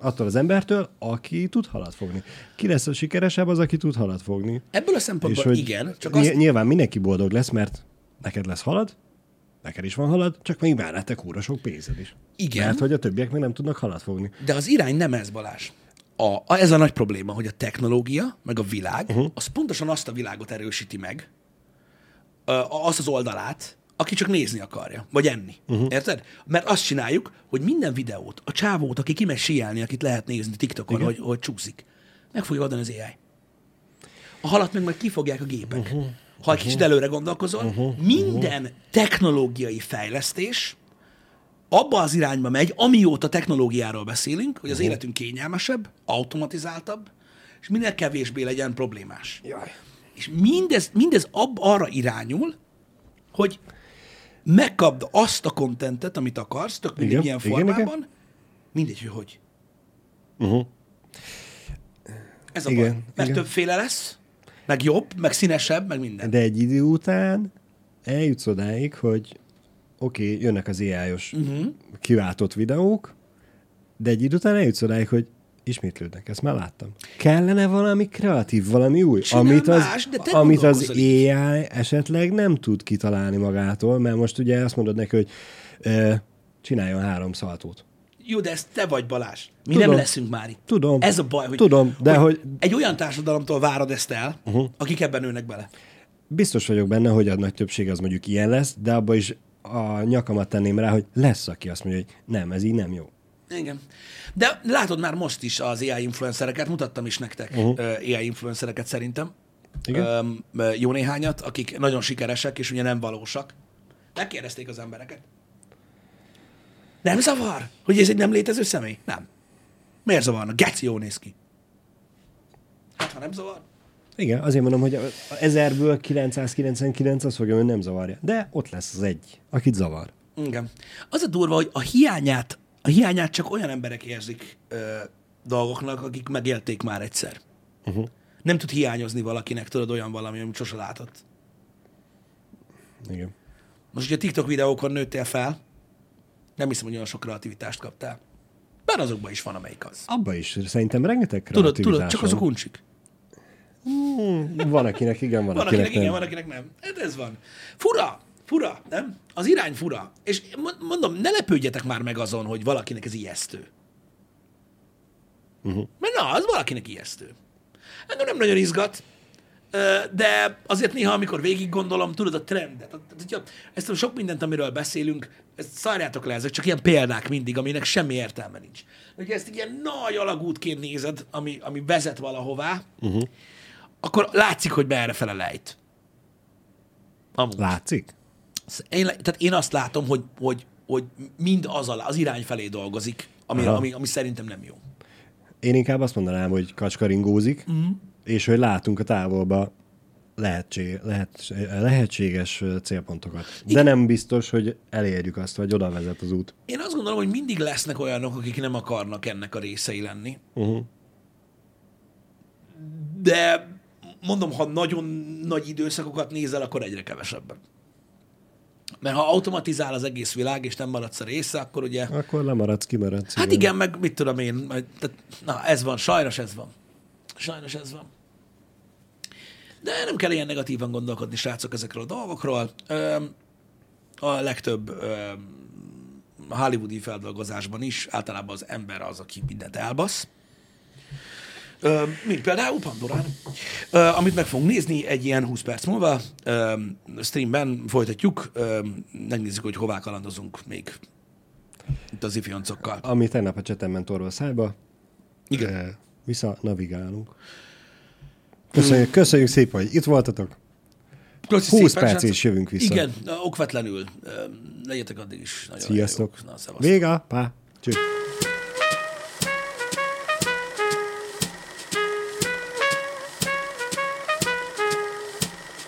attól az embertől, aki tud halat fogni. Ki lesz a sikeresebb, az, aki tud halat fogni. ebből a szempontból hogy igen, csak ny- azt, nyilván mindenki boldog lesz, mert neked lesz halad, neked is van halad, csak még mellette kúra sok pénzed is. Igen. Mert hogy a többiek meg nem tudnak halat fogni. De az irány nem ez, Balázs. A, a, ez a nagy probléma, hogy a technológia, meg a világ, uh-huh. az pontosan azt a világot erősíti meg, azt az oldalát, aki csak nézni akarja, vagy enni. Uh-huh. Érted? Mert azt csináljuk, hogy minden videót, a csávót, aki kimegy síelni, akit lehet nézni TikTokon, hogy, hogy csúszik, meg fogja adni az AI. A halat meg majd kifogják a gépek. Uh-huh. Ha egy kicsit előre gondolkozol, uh-huh. minden technológiai fejlesztés abba az irányba megy, amióta technológiáról beszélünk, hogy az uh-huh. életünk kényelmesebb, automatizáltabb, és minél kevésbé legyen problémás. Jaj. És mindez, mindez ab, arra irányul, hogy megkapd azt a kontentet, amit akarsz, tök mindegy Igen, ilyen igen, formában, igen. mindegy, hogy hogy. Uh-huh. Ez a Igen, baj. Mert igen. többféle lesz, meg jobb, meg színesebb, meg minden. De egy idő után eljutsz odáig, hogy oké, okay, jönnek az AI-os uh-huh. kiváltott videók, de egy idő után eljutsz odáig, hogy ismétlődnek, ezt már láttam. Kellene valami kreatív, valami új, Csinál amit az, más, de amit az. AI esetleg nem tud kitalálni magától, mert most ugye azt mondod neki, hogy e, csináljon három szaltót. Jó, de ez te vagy Balázs. Mi Tudom. nem leszünk már itt. Tudom. Ez a baj, hogy, Tudom, de hogy- egy olyan társadalomtól várod ezt el, uh-huh. akik ebben nőnek bele. Biztos vagyok benne, hogy a nagy többség az mondjuk ilyen lesz, de abba is a nyakamat tenném rá, hogy lesz, aki azt mondja, hogy nem, ez így nem jó. Igen. De látod már most is az AI influencereket, mutattam is nektek uh-huh. AI influencereket szerintem. Igen? Ö, jó néhányat, akik nagyon sikeresek, és ugye nem valósak. Megkérdezték az embereket. Nem zavar, hogy ez egy nem létező személy? Nem. Miért zavarna? Geci jó néz ki. Hát, ha nem zavar. Igen, azért mondom, hogy a a ezerből 999 azt fogja, hogy nem zavarja. De ott lesz az egy, akit zavar. Igen. Az a durva, hogy a hiányát, a hiányát csak olyan emberek érzik ö, dolgoknak, akik megélték már egyszer. Uh-huh. Nem tud hiányozni valakinek, tudod, olyan valami, amit sose látott. Igen. Most, hogyha TikTok videókon nőttél fel, nem hiszem, hogy olyan sok kreativitást kaptál. Bár azokban is van, amelyik az. Abba is szerintem rengeteg Tudod, tudod, csak azok uncsik. Van, akinek igen, van, Van, akinek, akinek igen, nem. van, akinek nem. Hát ez van. Fura, fura, nem? Az irány fura. És mo- mondom, ne lepődjetek már meg azon, hogy valakinek ez ijesztő. Uh-huh. Mert na, az valakinek ijesztő. Engem nem nagyon izgat, de azért néha, amikor végig gondolom, tudod a trendet, ezt a sok mindent, amiről beszélünk, ezt szarjátok le, ezek csak ilyen példák mindig, aminek semmi értelme nincs. Hogyha ezt ilyen nagy alagútként nézed, ami, ami vezet valahová, uh-huh. akkor látszik, hogy merre fele lejt. Amúgy. Látszik? Én, tehát én azt látom, hogy, hogy, hogy mind az, alá, az irány felé dolgozik, ami, Aha. ami, ami szerintem nem jó. Én inkább azt mondanám, hogy kacskaringózik, uh-huh. és hogy látunk a távolba lehetség, lehet, lehetséges célpontokat. De nem biztos, hogy elérjük azt, vagy oda vezet az út. Én azt gondolom, hogy mindig lesznek olyanok, akik nem akarnak ennek a részei lenni. Uh-huh. De mondom, ha nagyon nagy időszakokat nézel, akkor egyre kevesebben. Mert ha automatizál az egész világ, és nem maradsz a része, akkor ugye... Akkor lemaradsz, kimaradsz. Hát igen, meg mit tudom én, tehát, na ez van, sajnos ez van. Sajnos ez van. De nem kell ilyen negatívan gondolkodni, srácok, ezekről a dolgokról. A legtöbb hollywoodi feldolgozásban is általában az ember az, aki mindent elbasz. Mint például Pandorán, amit meg fogunk nézni egy ilyen 20 perc múlva. Streamben folytatjuk, megnézzük, hogy hová kalandozunk még itt az ifjoncokkal. Ami tegnap a cseten ment orva szájba, Igen. vissza navigálunk. Köszönjük, köszönjük szépen, hogy itt voltatok. Köszi 20 szépen, perc és jövünk vissza. Igen, okvetlenül. Legyetek addig is. Nagyon Sziasztok. Jók. Na. Véga, pá, cső.